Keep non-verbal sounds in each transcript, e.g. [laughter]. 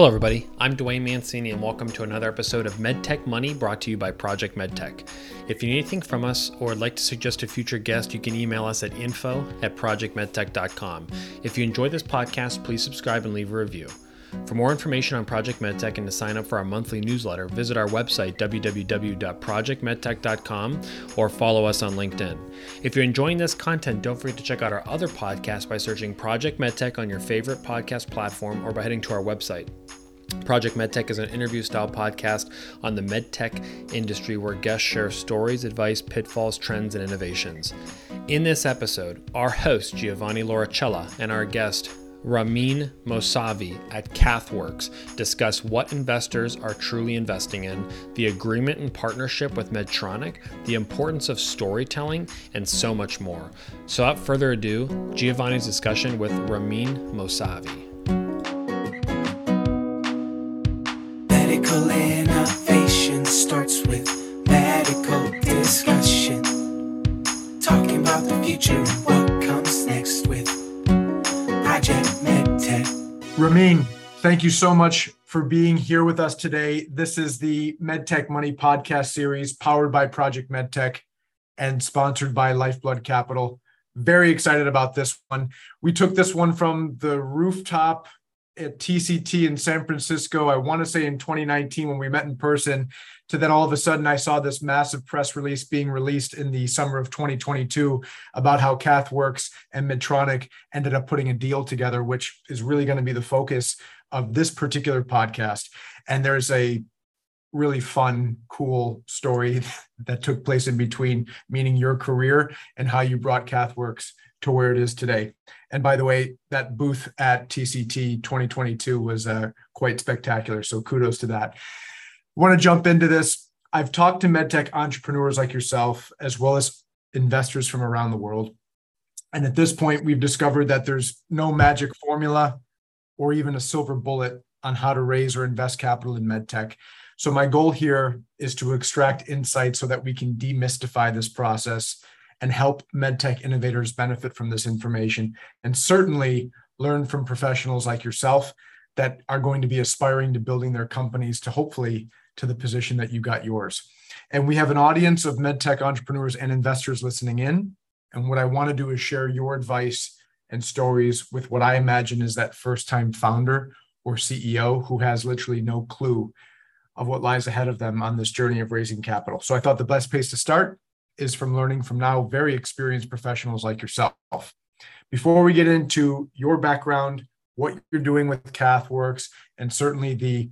Hello, everybody. I'm Dwayne Mancini, and welcome to another episode of MedTech Money brought to you by Project MedTech. If you need anything from us or would like to suggest a future guest, you can email us at info at projectmedtech.com. If you enjoy this podcast, please subscribe and leave a review. For more information on Project MedTech and to sign up for our monthly newsletter, visit our website, www.projectmedtech.com, or follow us on LinkedIn. If you're enjoying this content, don't forget to check out our other podcasts by searching Project MedTech on your favorite podcast platform or by heading to our website. Project MedTech is an interview style podcast on the medtech industry where guests share stories, advice, pitfalls, trends, and innovations. In this episode, our host, Giovanni Lauricella, and our guest, Ramin Mousavi at Cathworks discuss what investors are truly investing in, the agreement and partnership with Medtronic, the importance of storytelling, and so much more. So, without further ado, Giovanni's discussion with Ramin Mousavi. Medical innovation Ramin, thank you so much for being here with us today. This is the MedTech Money podcast series powered by Project MedTech and sponsored by Lifeblood Capital. Very excited about this one. We took this one from the rooftop at TCT in San Francisco, I want to say in 2019 when we met in person, to then all of a sudden I saw this massive press release being released in the summer of 2022 about how Cathworks and Medtronic ended up putting a deal together, which is really going to be the focus of this particular podcast. And there's a really fun, cool story [laughs] that took place in between, meaning your career and how you brought Cathworks to where it is today. And by the way, that booth at TCT 2022 was uh, quite spectacular. So kudos to that. Want to jump into this? I've talked to medtech entrepreneurs like yourself, as well as investors from around the world. And at this point, we've discovered that there's no magic formula or even a silver bullet on how to raise or invest capital in medtech. So, my goal here is to extract insight so that we can demystify this process and help medtech innovators benefit from this information and certainly learn from professionals like yourself that are going to be aspiring to building their companies to hopefully to the position that you got yours. And we have an audience of medtech entrepreneurs and investors listening in. And what I want to do is share your advice and stories with what I imagine is that first time founder or CEO who has literally no clue of what lies ahead of them on this journey of raising capital. So I thought the best place to start is from learning from now very experienced professionals like yourself. Before we get into your background, what you're doing with Cathworks, and certainly the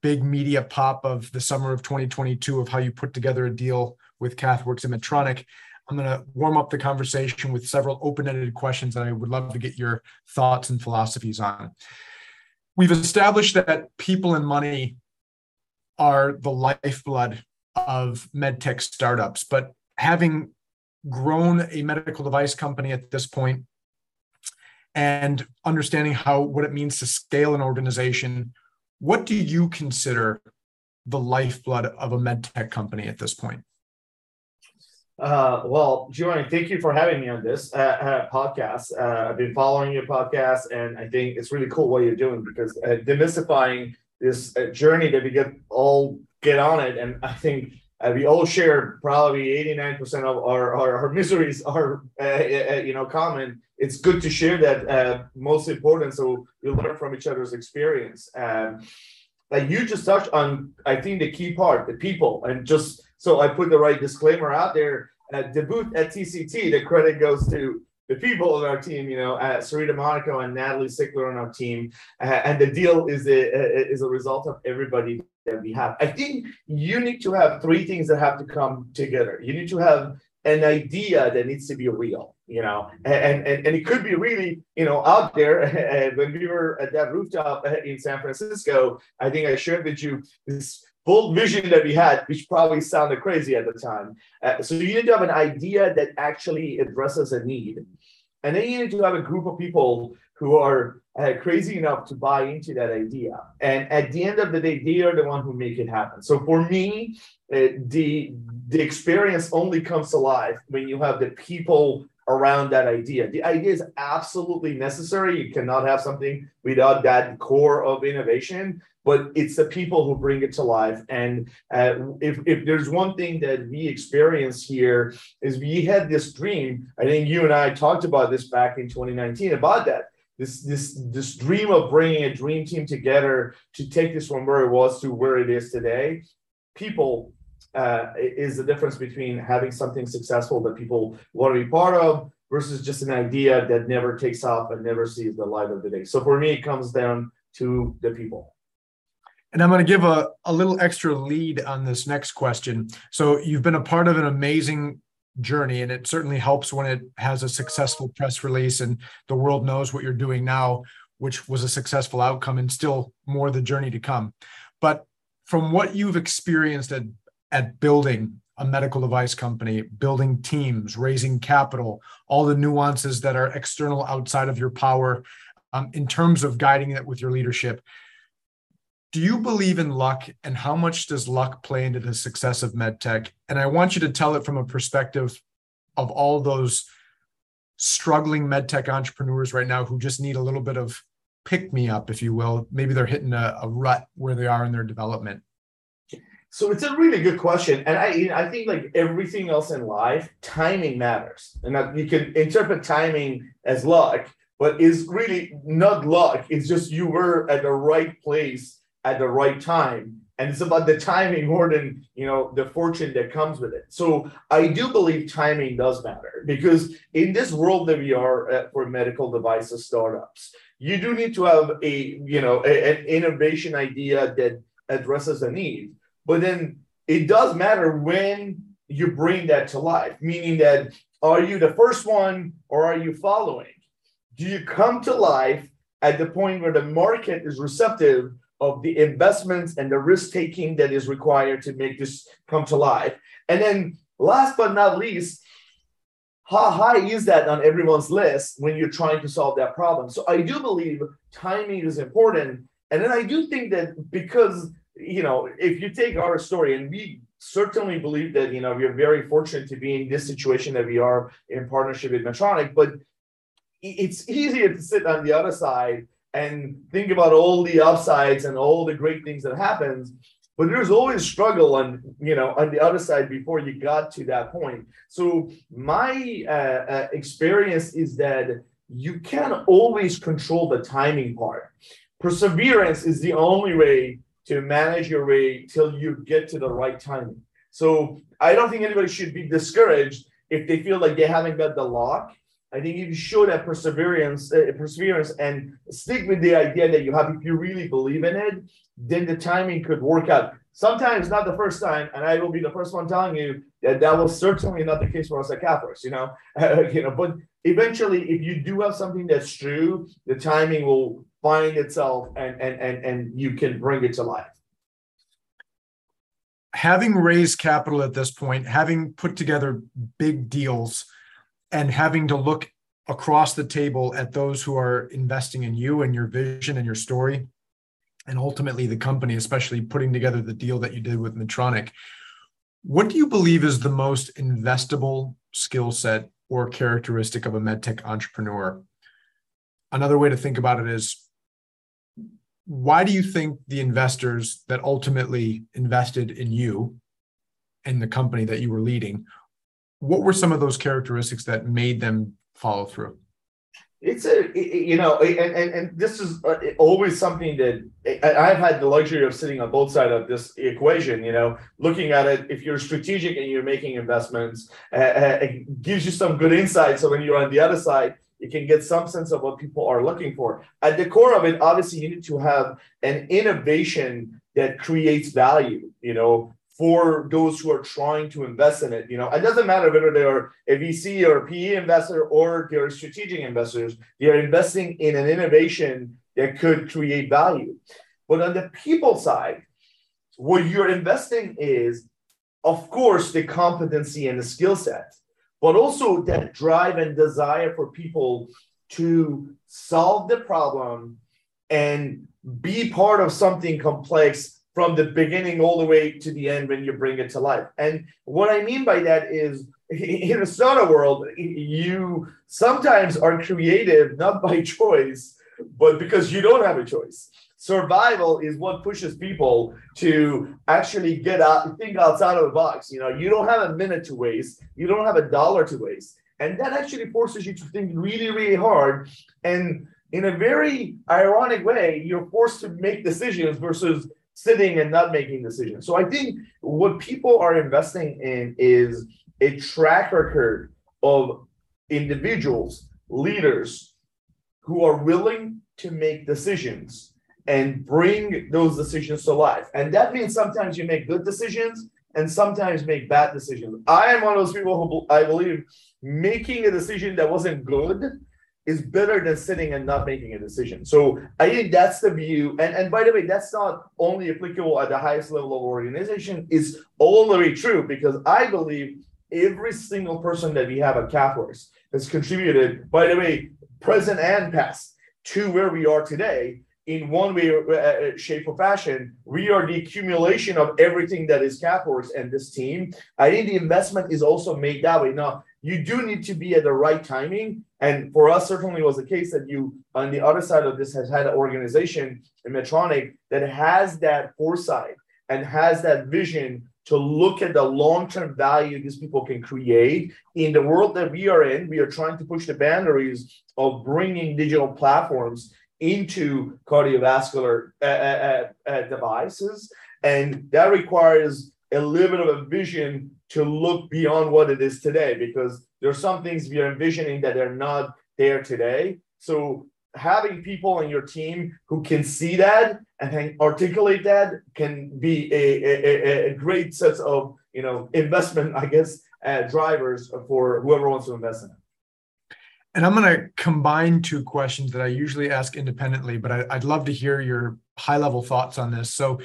big media pop of the summer of 2022 of how you put together a deal with Cathworks and Medtronic, I'm going to warm up the conversation with several open ended questions that I would love to get your thoughts and philosophies on. We've established that people and money are the lifeblood of medtech startups, but having grown a medical device company at this point and understanding how what it means to scale an organization what do you consider the lifeblood of a medtech company at this point uh, well, Giovanni, thank you for having me on this uh, uh, podcast. Uh, I've been following your podcast, and I think it's really cool what you're doing because uh, demystifying this uh, journey that we get all get on it. And I think uh, we all share probably 89% of our, our, our miseries are uh, uh, you know common. It's good to share that uh, most important so we learn from each other's experience. Um, like you just touched on i think the key part the people. And just so i put the right disclaimer out there. The booth at tct the credit goes to the people on our team, you know, uh, Sarita Monaco and Natalie Sickler on our team, uh, and the deal is a is a result of everybody that we have. I think you need to have three things that have to come together. You need to have an idea that needs to be real, you know, and and, and it could be really, you know, out there. And [laughs] when we were at that rooftop in San Francisco, I think I shared with you this bold vision that we had, which probably sounded crazy at the time. Uh, so you need to have an idea that actually addresses a need. And then you need to have a group of people who are uh, crazy enough to buy into that idea. And at the end of the day, they are the one who make it happen. So for me, uh, the the experience only comes alive when you have the people around that idea. The idea is absolutely necessary. You cannot have something without that core of innovation, but it's the people who bring it to life. And uh, if, if there's one thing that we experience here is we had this dream. I think you and I talked about this back in 2019 about that. This, this, this dream of bringing a dream team together to take this from where it was to where it is today. People uh, is the difference between having something successful that people want to be part of versus just an idea that never takes off and never sees the light of the day. So for me, it comes down to the people. And I'm going to give a, a little extra lead on this next question. So you've been a part of an amazing journey, and it certainly helps when it has a successful press release and the world knows what you're doing now, which was a successful outcome and still more the journey to come. But from what you've experienced at at building a medical device company, building teams, raising capital, all the nuances that are external outside of your power um, in terms of guiding it with your leadership. Do you believe in luck and how much does luck play into the success of medtech? And I want you to tell it from a perspective of all those struggling medtech entrepreneurs right now who just need a little bit of pick me up, if you will. Maybe they're hitting a, a rut where they are in their development. So it's a really good question, and I I think like everything else in life, timing matters, and that you can interpret timing as luck, but is really not luck. It's just you were at the right place at the right time, and it's about the timing more than you know the fortune that comes with it. So I do believe timing does matter because in this world that we are for medical devices startups, you do need to have a you know a, an innovation idea that addresses a need but then it does matter when you bring that to life, meaning that are you the first one or are you following? Do you come to life at the point where the market is receptive of the investments and the risk taking that is required to make this come to life? And then, last but not least, how high is that on everyone's list when you're trying to solve that problem? So, I do believe timing is important. And then I do think that because you know, if you take our story, and we certainly believe that, you know, we are very fortunate to be in this situation that we are in partnership with Medtronic, but it's easier to sit on the other side and think about all the upsides and all the great things that happens but there's always struggle on you know on the other side before you got to that point so my uh, uh, experience is that you can always control the timing part perseverance is the only way to manage your way till you get to the right timing. So I don't think anybody should be discouraged if they feel like they haven't got the lock. I think if you show that perseverance, uh, perseverance, and stick with the idea that you have, if you really believe in it, then the timing could work out. Sometimes not the first time, and I will be the first one telling you that that was certainly not the case for us at CathWorks. You know, [laughs] you know, but eventually, if you do have something that's true, the timing will find itself and and and and you can bring it to life having raised capital at this point having put together big deals and having to look across the table at those who are investing in you and your vision and your story and ultimately the company especially putting together the deal that you did with medtronic what do you believe is the most investable skill set or characteristic of a medtech entrepreneur? Another way to think about it is why do you think the investors that ultimately invested in you and the company that you were leading what were some of those characteristics that made them follow through it's a you know and, and, and this is uh, always something that i've had the luxury of sitting on both sides of this equation you know looking at it if you're strategic and you're making investments uh, uh it gives you some good insight so when you're on the other side you can get some sense of what people are looking for. At the core of it, obviously, you need to have an innovation that creates value, you know, for those who are trying to invest in it. You know, it doesn't matter whether they're a VC or a PE investor or they're strategic investors, they're investing in an innovation that could create value. But on the people side, what you're investing is, of course, the competency and the skill set but also that drive and desire for people to solve the problem and be part of something complex from the beginning all the way to the end when you bring it to life. And what I mean by that is [laughs] in a startup world, you sometimes are creative not by [laughs] choice, but because you don't have a choice. Survival is what pushes people to actually get out, think outside of the box. You know, you don't have a minute to waste, you don't have a dollar to waste. And that actually forces you to think really, really hard. And in a very ironic way, you're forced to make decisions versus sitting and not making decisions. So I think what people are investing in is a track record of individuals, leaders who are willing to make decisions and bring those decisions to life. And that means sometimes you make good decisions and sometimes make bad decisions. I am one of those people who I believe making a decision that wasn't good is better than sitting and not making a decision. So I think that's the view. And, and by the way, that's not only applicable at the highest level of organization, it's all the way true because I believe every single person that we have at CathWorks has contributed, by the way, present and past, to where we are today. In one way, uh, shape, or fashion, we are the accumulation of everything that is CathWorks and this team. I think the investment is also made that way. Now, you do need to be at the right timing. And for us, certainly was the case that you, on the other side of this, has had an organization in Medtronic that has that foresight and has that vision to look at the long-term value these people can create in the world that we are in we are trying to push the boundaries of bringing digital platforms into cardiovascular uh, uh, uh, devices and that requires a little bit of a vision to look beyond what it is today because there are some things we are envisioning that are not there today. So having people on your team who can see that and articulate that can be a, a, a great set of you know investment i guess uh, drivers for whoever wants to invest in it. And i'm going to combine two questions that i usually ask independently but I, i'd love to hear your high level thoughts on this. So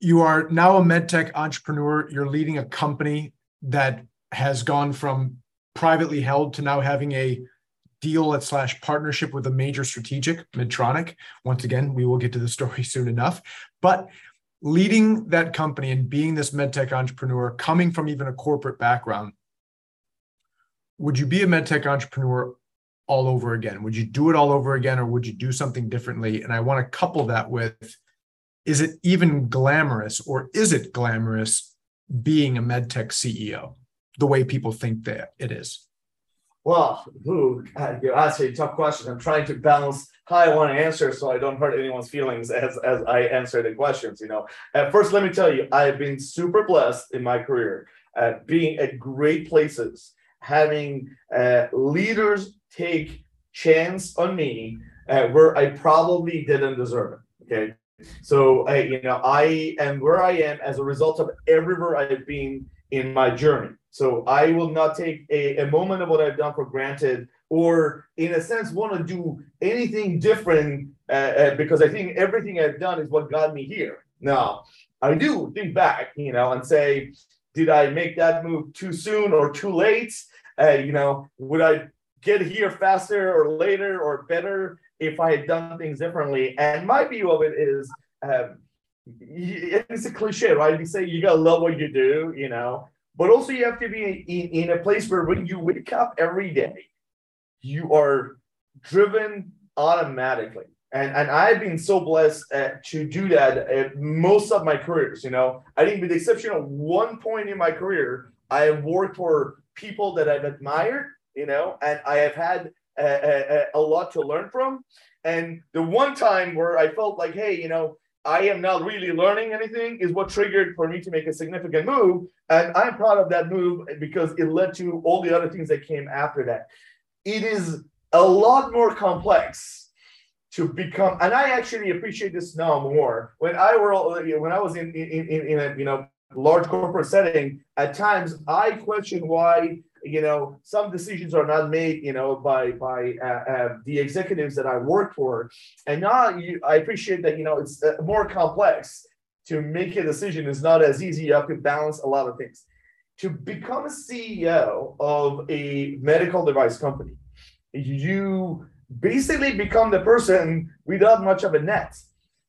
you are now a medtech entrepreneur you're leading a company that has gone from privately held to now having a deal at slash partnership with a major strategic, Medtronic. Once again, we will get to the story [laughs] soon enough. But leading that company and being this medtech entrepreneur, coming from even a corporate background, would you be a medtech entrepreneur all over again? Would you do it all over again, or would you do something differently? And I want to couple that with is it even glamorous, or is it glamorous being a medtech CEO the way people think that it is? Well, ooh, you're asking a tough question. I'm trying to balance how I want to answer so I don't hurt anyone's feelings as, as I answer the questions. You know, at first, let me tell you, I've been super blessed in my career at being at great places, having uh, leaders take chance on me uh, where I probably didn't deserve it. Okay. So, I, you know, I am where I am as a result of everywhere I've been in my journey. So I will not take a, a moment of what I've done for granted, or in a sense, want to do anything different uh, uh, because I think everything I've done is what got me here. Now, I do think back, you know, and say, did I make that move too soon or too late? Uh, you know, would I get here faster or later or better if I had done things differently? And my view of it is, um, it's a cliche, right? You say you gotta love what you do, you know, but also you have to be in, in a place where when you wake up every day, you are driven automatically. And, and I've been so blessed uh, to do that at most of my careers. You know, I think with the exception of one point in my career, I have worked for people that I've admired, you know, and I have had a, a, lot to learn from. And the one time where I felt like, hey, you know, I am not really learning anything is what triggered for me to make a significant move. And I'm proud of that move because it led to all the other things that came after that. It is a lot more complex to become, and I actually appreciate this now more. When I were when I was in in, in, in a you know large corporate setting, at times I question why you know some decisions are not made you know by by uh, uh, the executives that i work for. And now you, i appreciate that you know it's uh, more complex to make a decision. Is not as easy. You have to balance a lot of things. To become a ceo of a medical device company you basically become the person without much of a net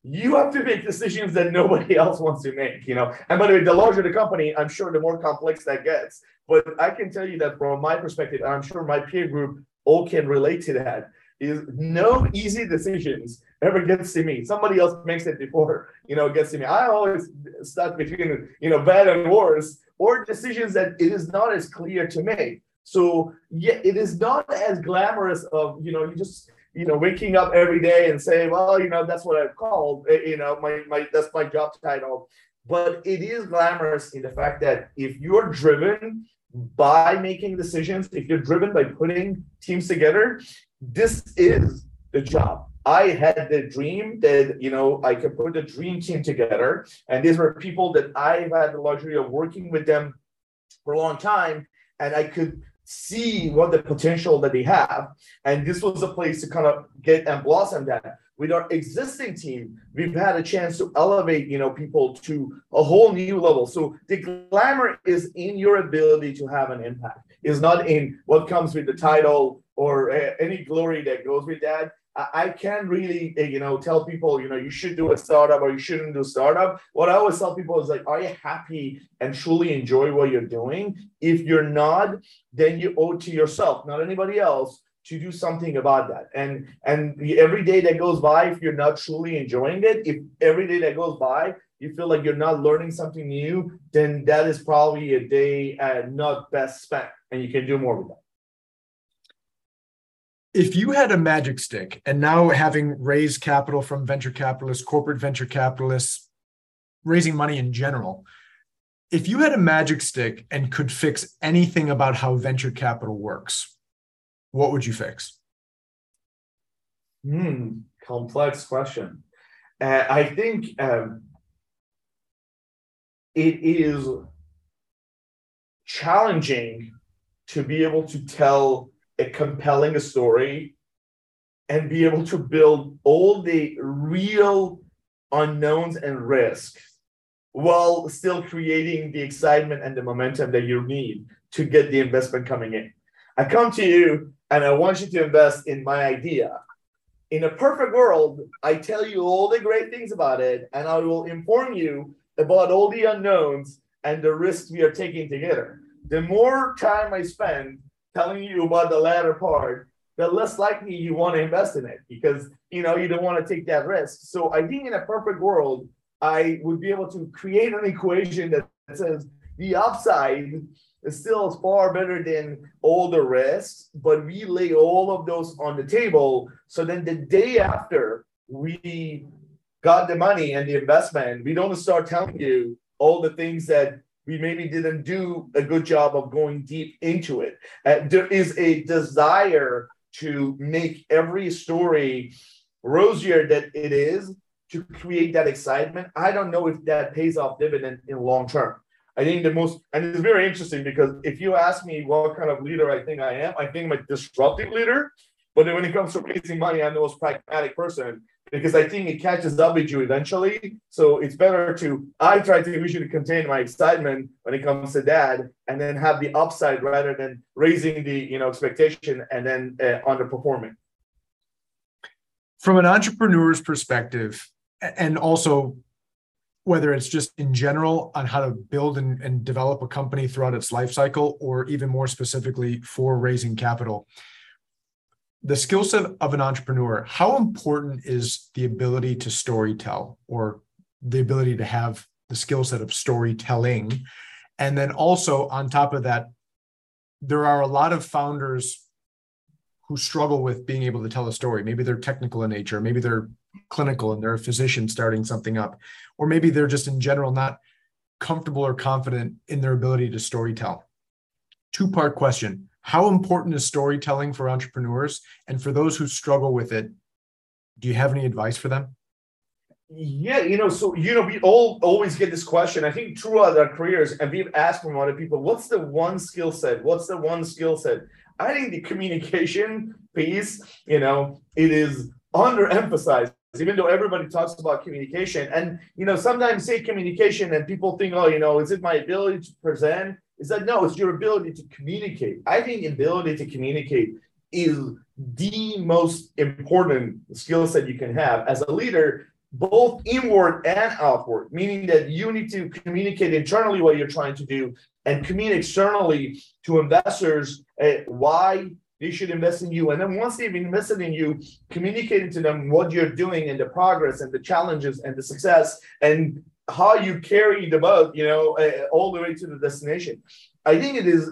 you have to make decisions that nobody [laughs] else wants to make, you know. And by the way, the larger the company, I'm sure the more complex that gets. But I can tell you that from my perspective, and I'm sure my peer group all can relate to that, is no easy decisions ever gets to me. Somebody else makes it before, you know, gets to me. I always stuck between, you know, bad and worse, or decisions that it is not as clear to make. So yeah, it is not as glamorous of, you know, you just you know, waking up every day and saying, well, you know, that's what I've called, eh, you know, my, my, that's my job title. But it is glamorous in the fact that if you're driven by making decisions, if you're driven by putting teams together, this is the job. I had the dream that you know I could put a dream team together, and these were people that I've had the luxury of working with them for a long time, and I could see what the potential that they have. And this was a place to kind of get and blossom that. With our existing team, we've had a chance to elevate, you know, people to a whole new level. So the glamour is in your ability to have an impact. Is not in what comes with the title or uh, any glory that goes with that. I can't really, eh, you know, tell people, you know, you should do a startup or you shouldn't do startup. What I always tell people is like, are you happy and truly enjoy what you're doing? If you're not, then you owe to yourself, not anybody else, to do something about that. And and every day that goes by, if you're not truly enjoying it, if every day that goes by you feel like you're not learning something new, then that is probably a day uh, not best spent, and you can do more with that if you had a magic stick and now having raised capital from venture capitalists, corporate venture capitalists, raising money in general, if you had a magic stick and could fix anything about how venture capital works, what would you fix? Hmm, complex question. Uh, I think um, it is challenging to be able to tell a compelling story and be able to build all the real unknowns and risks while still creating the excitement and the momentum that you need to get the investment coming in. I come to you and I want you to invest in my idea. In a perfect world, I tell you all the great things about it and I will inform you about all the unknowns and the risks we are taking together. The more time I spend telling you about the latter part, the less likely you want to invest in it because you know you don't want to take that risk. So I think in a perfect world, I would be able to create an equation that says the upside is still far better than all the risks, but we lay all of those on the table. So then the day after we got the money and the investment, we don't start telling you all the things that we maybe didn't do a good job of going deep into it. Uh, there is a desire to make every story rosier that it is to create that excitement. I don't know if that pays off dividend in long term. I think the most, and it's very interesting because if you ask me what kind of leader I think I am, I think I'm a disruptive leader. But when it comes to raising money, I'm the most pragmatic person because I think it catches up with you eventually. So it's better to I try to usually contain my excitement when it comes to that, and then have the upside rather than raising the you know expectation and then uh, underperforming. From an entrepreneur's perspective, and also whether it's just in general on how to build and, and develop a company throughout its life cycle, or even more specifically for raising capital the skill set of an entrepreneur, how important is the ability to story tell or the ability to have the skill set of storytelling? And then also on top of that, there are a lot of founders who struggle with being able to tell a story. Maybe they're technical in nature, maybe they're clinical and they're a physician starting something up, or maybe they're just in general not comfortable or confident in their ability to story tell. Two part question how important is storytelling for entrepreneurs? And for those who struggle with it, do you have any advice for them? Yeah, you know, so you know, we all always get this question. I think throughout our careers, and we've asked from other people, what's the one skill set? What's the one skill set? I think the communication piece, you know, it is underemphasized even though everybody talks about communication and you know sometimes say communication and people think oh you know is it my ability to present is that no, it's your ability to communicate. I think ability to communicate is the most important skill set you can have as a leader. both inward and outward, meaning that you need to communicate internally what you're trying to do and communicate externally to investors uh, why they should invest in you. And then once they've invested in you, communicating to them what you're doing and the progress and the challenges and the success and how you carry the boat, you know, uh, all the way to the destination. I think it is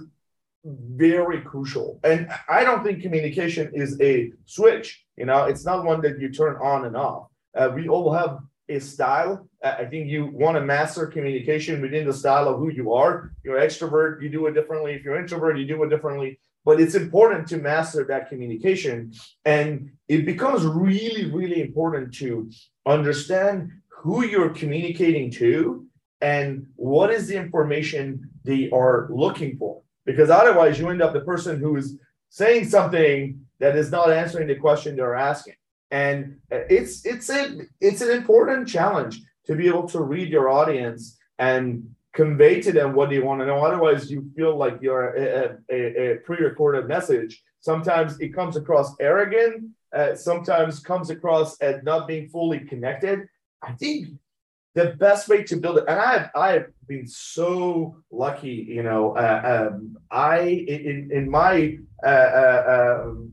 very crucial. And I don't think communication is a switch. You know, it's not one that you turn on and off. Uh, we all have a style. I think you want to master communication within the style of who you are. You're extrovert, you do it differently. If you're introvert, you do it differently. But it's important to master that communication. And it becomes really, really important to understand who you're communicating to and what is the information they are looking for. Because otherwise, you end up the person who is saying something that is not answering the question they're asking. And uh, it's it's a it's an important challenge to be able to read your audience and convey to them what they want to know. Otherwise, you feel like you're a, a, a pre-recorded message. Sometimes it comes across arrogant. Uh, sometimes comes across as not being fully connected. I think the best way to build it, and I've I've been so lucky, you know. Uh, um, I in in my uh, uh, um,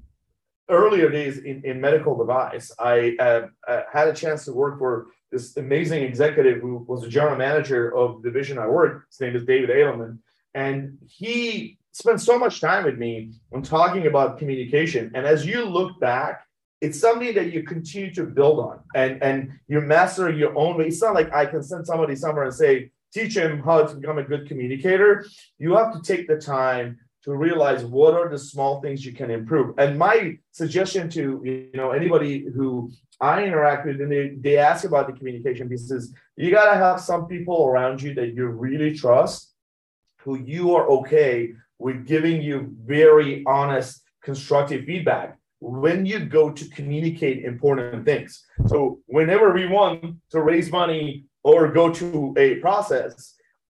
earlier days in, in medical device, I uh, uh, had a chance to work for this amazing executive who was the general manager of the division I worked. His name is David Edelman, and he spent so much time with me on talking about communication. And as you look back it's something that you continue to build on and and you master your own way. It's not like I can send somebody somewhere and say, teach him how to become a good communicator. You have to take the time to realize what are the small things you can improve. And my suggestion to you know anybody who I interact with and they, they ask about the communication pieces, you gotta have some people around you that you really trust, who you are okay with giving you very honest, constructive feedback when you go to communicate important things. So whenever we want to raise money or go to a process,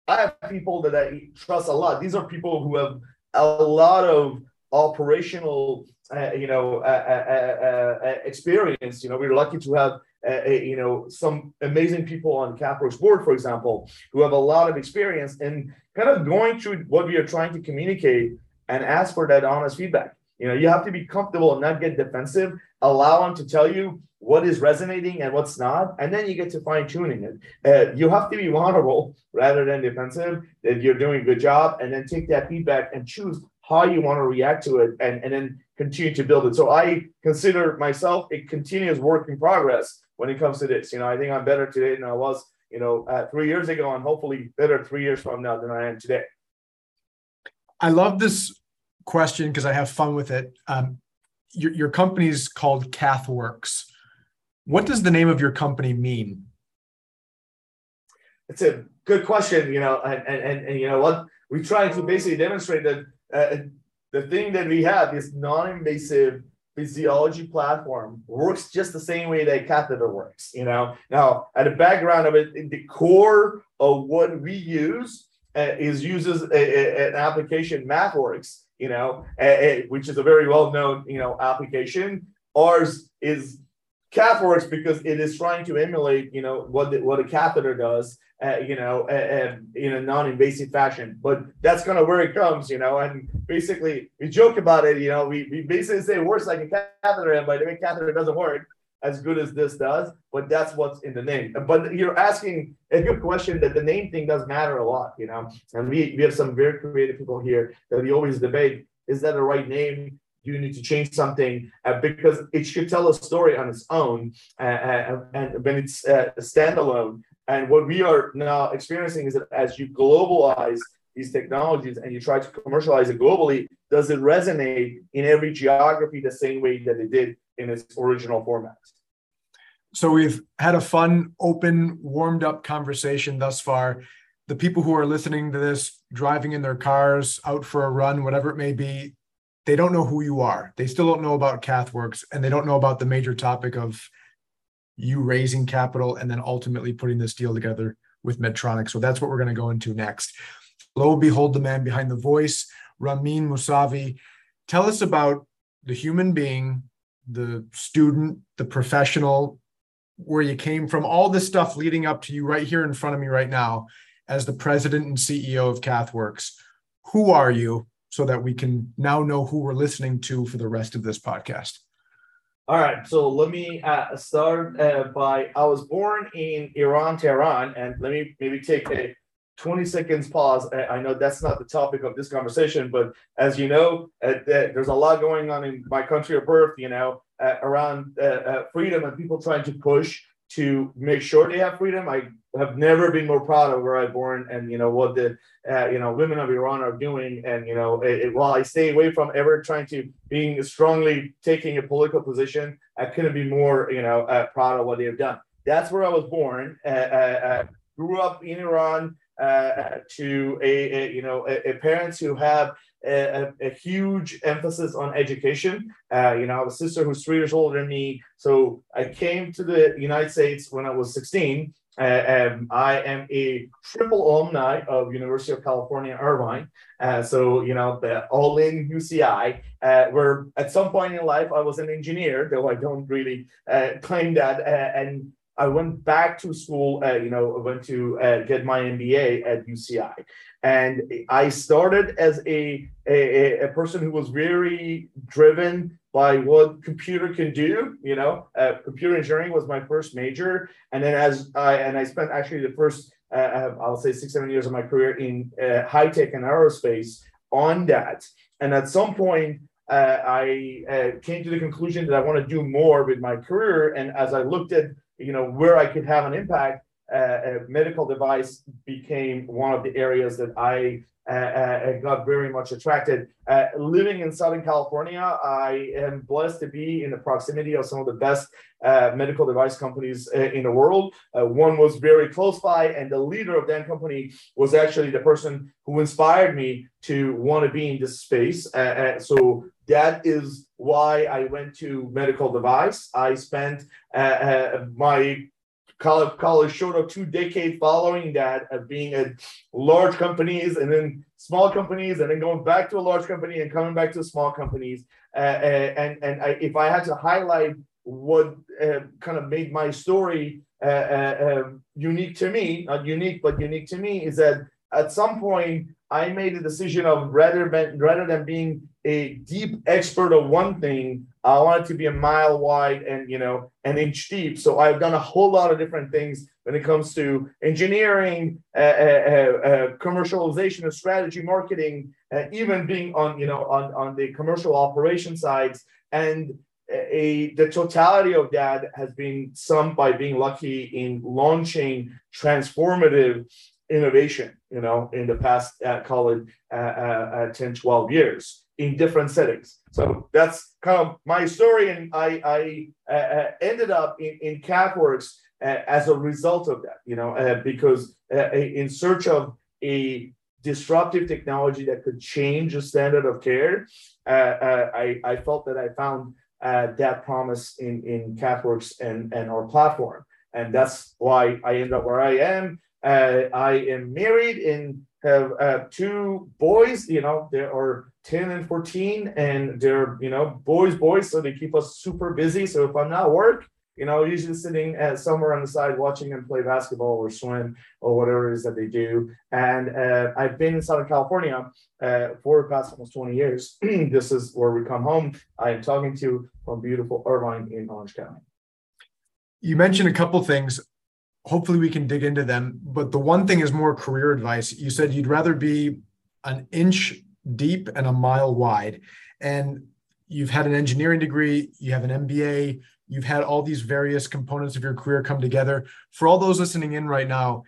I have people that I trust a lot. These are people who have a lot of operational, uh, you know, uh, uh, uh, uh experience. You know, we're lucky to have, uh, you know, some amazing people on CathWorks board, for example, who have a lot of experience and kind of going through what we are trying to communicate and ask for that honest feedback. You know, you have to be comfortable and not get defensive. Allow them to tell you what is resonating and what's not, and then you get to fine tuning it. Uh, you have to be vulnerable rather than defensive. That you're doing a good job, and then take that feedback and choose how you want to react to it, and and then continue to build it. So I consider myself a continuous work in progress when it comes to this. You know, I think I'm better today than I was, you know, uh, three years ago, and hopefully better three years from now than I am today. I love this question because I have fun with it. Um, your, your company is called CathWorks. What does the name of your company mean? It's a good question, you know, and, and, and you know what we try to basically demonstrate that uh, the thing that we have, this non-invasive physiology platform, works just the same way that catheter works. You know, now at the background of it, the core of what we use uh, is uses a, a, an application MathWorks you know, which is a very well known, you know, application. Ours is CathWorks because it is trying to emulate, you know, what the, what a catheter does, uh, you know, uh, in a non-invasive fashion. But that's kind of where it comes, you know. And basically, we joke about it, you know. We, we basically say it works like a catheter, by the catheter doesn't work as good as this does, but that's what's in the name. But you're asking a good question that the name thing does matter a lot, you know. And we, we have some very creative people here that we always debate: is that the right name? Do you need to change something? Uh, because it should tell a story on its own, uh, uh, and when it's uh, standalone. And what we are now experiencing is that as you globalize these technologies and you try to commercialize it globally, does it resonate in every geography the same way that it did in its original format. So we've had a fun, open, warmed up conversation thus far. The people who are listening to this, driving in their cars, out for a run, whatever it may be, they don't know who you are. They still don't know about CathWorks and they don't know about the major topic of you raising capital and then ultimately putting this deal together with Medtronic. So that's what we're going to go into next. Lo behold the man behind the voice, Ramin Mousavi. Tell us about the human being the student, the professional, where you came from, all this stuff leading up to you right here in front of me right now as the president and CEO of CathWorks. Who are you so that we can now know who we're listening to for the rest of this podcast? All right, so let me uh, start uh, by I was born in Iran, Tehran, and let me maybe take a 20 seconds pause. I know that's not the topic of this conversation, but as you know, uh, there's a lot going on in my country of birth, you know, uh, around uh, uh, freedom and people trying to push to make sure they have freedom. I have never been more proud of where I born and you know what the uh, you know women of Iran are doing. And you know, it, it, while I stay away from ever trying to being strongly taking a political position, I couldn't be more you know uh, proud of what they have done. That's where I was born. Grew up in Iran uh, to a, a, you know a, a parents who have a, a, huge emphasis on education. Uh, you know, I have a sister who's three years older than me. So I came to the United States when I was 16. Uh, um, I am a triple alumni of University of California, Irvine. Uh, so, you know, the all in UCI, uh, where at some point in life I was an engineer, though I don't really uh, claim that. Uh, and I went back to school, uh, you know, I went to uh, get my MBA at UCI. And I started as a, a, a, person who was very driven by what computer can do. You know, uh, computer engineering was my first major. And then as I, and I spent actually the first, uh, I'll say six, seven years of my career in uh, high tech and aerospace on that. And at some point, uh, I uh, came to the conclusion that I want to do more with my career. And as I looked at you know, where I could have an impact, uh, a medical device became one of the areas that I uh, uh, got very much attracted. Uh, living in Southern California, I am blessed to be in the proximity of some of the best uh, medical device companies uh, in the world. one was very close by, and the leader of that company was actually the person who inspired me to want to be in this space. so that is why I went to medical device. I spent my college, short of two decades following that of being at large companies and then small companies and then going back to a large company and coming back to small companies. Uh, uh, and and I, if I had to highlight what uh, kind of made my story uh, uh, um, unique to me, not unique, but unique to me, is that at some point I made a decision of rather than rather than being a deep expert of one thing, I want it to be a mile wide and you know an inch deep. So I've done a whole lot of different things when it comes to engineering, uh, uh, uh, commercialization of strategy, marketing, uh, even being on you know on on the commercial operation sides. And a the totality of that has been summed by being lucky in launching transformative innovation, you know, in the past, uh, call it uh, uh, uh 10, 12 years in different settings. So that's kind of my story. And I, I uh, uh ended up in, in CathWorks uh, as a result of that, you know, uh, because in search of a disruptive technology that could change the standard of care, I, I felt that I found that promise in, in CathWorks and, and our platform. And that's why I ended up where I am. Uh, I am married and have uh, two boys. You know, they are 10 and 14, and they're, you know, boys, boys. So they keep us super busy. So if I'm not at work, you know, usually sitting at somewhere on the side watching them play basketball or swim or whatever it is that they do. And uh, I've been in Southern California uh, for the past almost 20 years. [clears throat] this is where we come home. I am talking to from beautiful Irvine in Orange County. You mentioned a couple things hopefully we can dig into them. But the one thing is more career advice. You said you'd rather be an inch deep and a mile wide. And you've had an engineering degree, you have an MBA, you've had all these various components of your career come together. For all those listening in right now,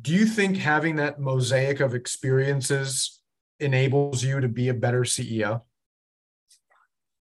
do you think having that mosaic of experiences enables you to be a better CEO?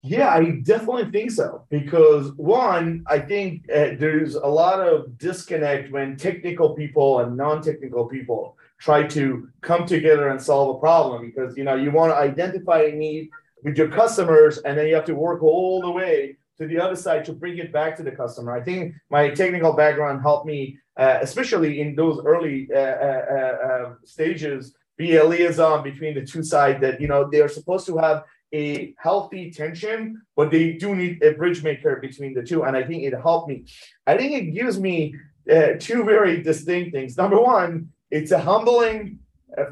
Yeah, I definitely think so. Because one, I think uh, there's a lot of disconnect when technical people and non-technical people try to come together and solve a problem. Because you know you want to identify a need with your customers, and then you have to work all the way to the other side to bring it back to the customer. I think my technical background helped me, uh, especially in those early uh, uh, uh um, stages, be a liaison between the two sides. That you know they are supposed to have a healthy tension, but they do need a bridge maker between the two. And I think it helped me. I think it gives me uh, two very distinct things. Number one, it's a humbling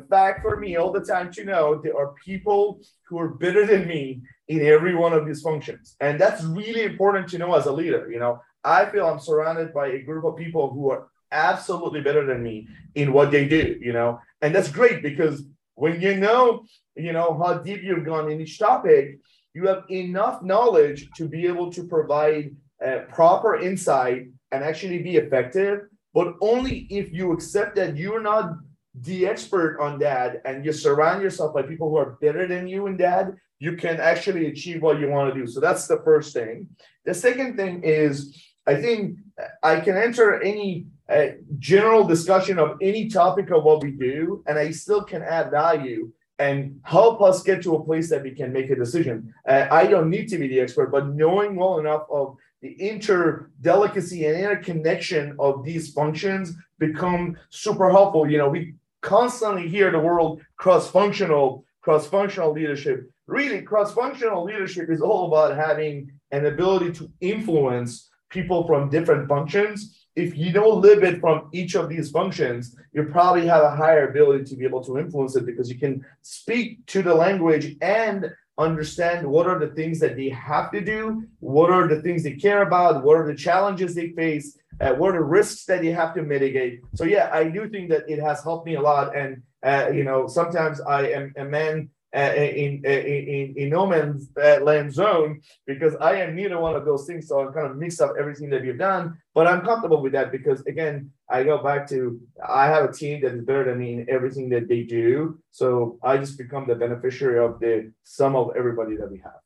fact for me all the time to know there are people who are better than me in every one of these functions. And that's really important to know as a leader. You know, I feel I'm surrounded by a group of people who are absolutely better than me in what they do, you know, and that's great because when you know, you know, how deep you've gone in each topic, you have enough knowledge to be able to provide uh, proper insight and actually be effective. But only if you accept that you're not the expert on that and you surround yourself by people who are better than you in that, you can actually achieve what you want to do. So that's the first thing. The second thing is, I think I can enter any uh, general discussion of any topic of what we do, and I still can add value and help us get to a place that we can make a decision. Uh, I don't need to be the expert, but knowing well enough of the interdelicacy and interconnection of these functions become super helpful. You know, we constantly hear the word cross-functional, cross-functional leadership. Really, cross-functional leadership is all about having an ability to influence people from different functions. If you don't live it from each of these functions, you probably have a higher ability to be able to influence it because you can speak to the language and understand what are the things that they have to do, what are the things they care about, what are the challenges they face, uh, what are the risks that you have to mitigate. So yeah, I do think that it has helped me a lot. And uh, you know, sometimes I am a man uh, in, in in no man's uh, land zone because I am neither one of those things. So I'm kind of mixed up everything that we've done, but I'm comfortable with that because again, I go back to I have a team that is better than me in everything that they do. So I just become the beneficiary of the sum of everybody that we have.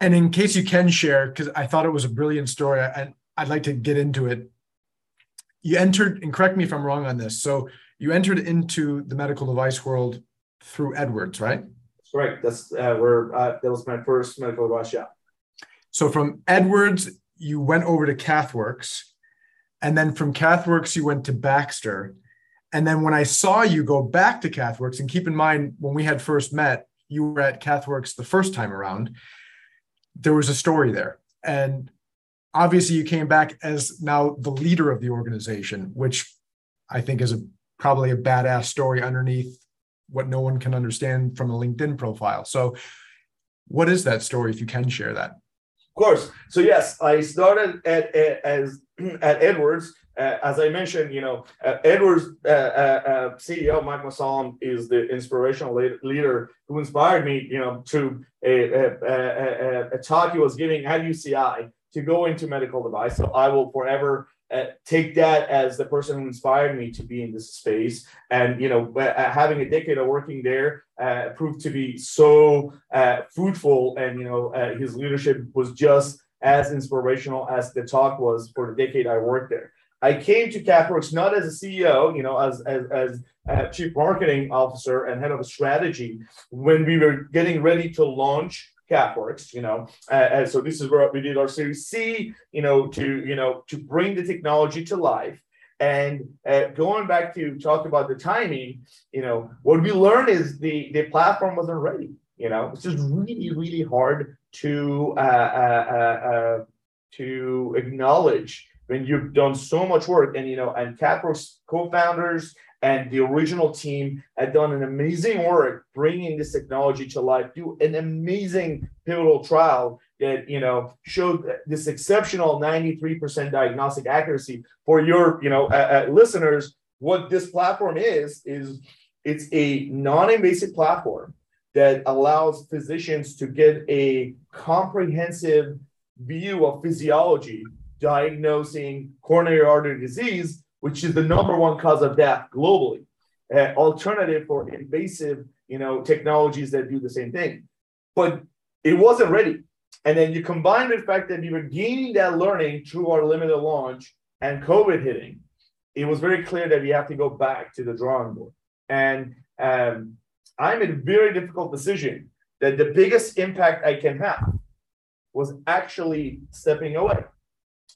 And in case you can share, because I thought it was a brilliant story, and I'd like to get into it. You entered, and correct me if I'm wrong on this. So you entered into the medical device world through Edwards, right? That's right. That's uh, where uh, that was my first medical device. Yeah. So from Edwards, you went over to Cathworks, and then from Cathworks you went to Baxter, and then when I saw you go back to Cathworks, and keep in mind when we had first met, you were at Cathworks the first time around. There was a story there, and obviously you came back as now the leader of the organization, which I think is a probably a badass story underneath what no one can understand from a LinkedIn profile. So, what is that story if you can share that? Of course. So yes, I started at, at as [clears throat] at Edwards. Uh, as I mentioned, you know, uh, Edwards uh, uh, uh CEO Mike Mussallem is the inspirational leader who inspired me, you know, to a, a, a, a talk he was giving at UCI to go into medical device. So I will forever take that as the person who inspired me to be in this space. And you know, uh, having a decade of working there uh, proved to be so uh, fruitful, and you know, uh, his leadership was just as inspirational as the talk was for the decade I worked there. I came to CathWorks not as a CEO, you know, as as, as chief marketing officer and head of strategy when we were getting ready to launch Cathworks, you know. Uh, so this is where we did our Series C, you know, to you know to bring the technology to life. And uh, going back to talk about the timing, you know, what we learned is the the platform wasn't ready. You know, it's just really really hard to uh, uh, uh, uh to acknowledge when you've done so much work. And you know, and Cathworks co-founders and the original team had done an amazing work bringing this technology to life do an amazing pivotal trial that you know showed this exceptional 93% diagnostic accuracy for your you know uh, uh, listeners. What this platform is is it's a non-invasive platform that allows physicians to get a comprehensive view of physiology diagnosing coronary artery disease which is the number one cause of death globally. Uh, alternative for invasive, you know, technologies that do the same thing, but it wasn't ready. And then you combine the fact that we were gaining that learning through our limited launch and COVID hitting. It was very clear that we have to go back to the drawing board. And um, I'm a very difficult decision that the biggest impact I can have was actually stepping away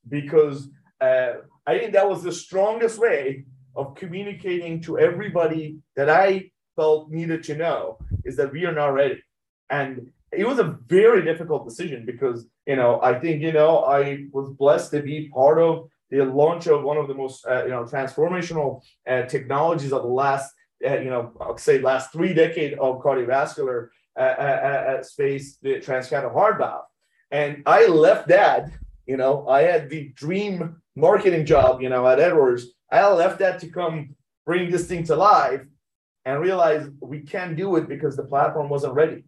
because uh, I think that was the strongest way of communicating to everybody that I felt needed to know is that we are not ready. And it was a very difficult decision because, you know, I think, you know, I was blessed to be part of the launch of one of the most, uh, you know, transformational uh, technologies of the last, uh, you know, I'll say last three decades of cardiovascular uh, uh, uh, space, the transcatheter heart valve. And I left that, you know, I had the dream marketing job, you know, at Edwards. I left that to come bring this thing to life and realized we can't do it because the platform wasn't ready.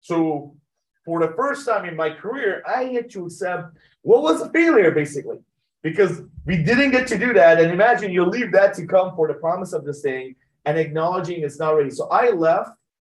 So for the first time in my career, I had to accept what was a failure basically, because we didn't get to do that. And imagine you leave that to come for the promise of this thing and acknowledging it's not ready. So I left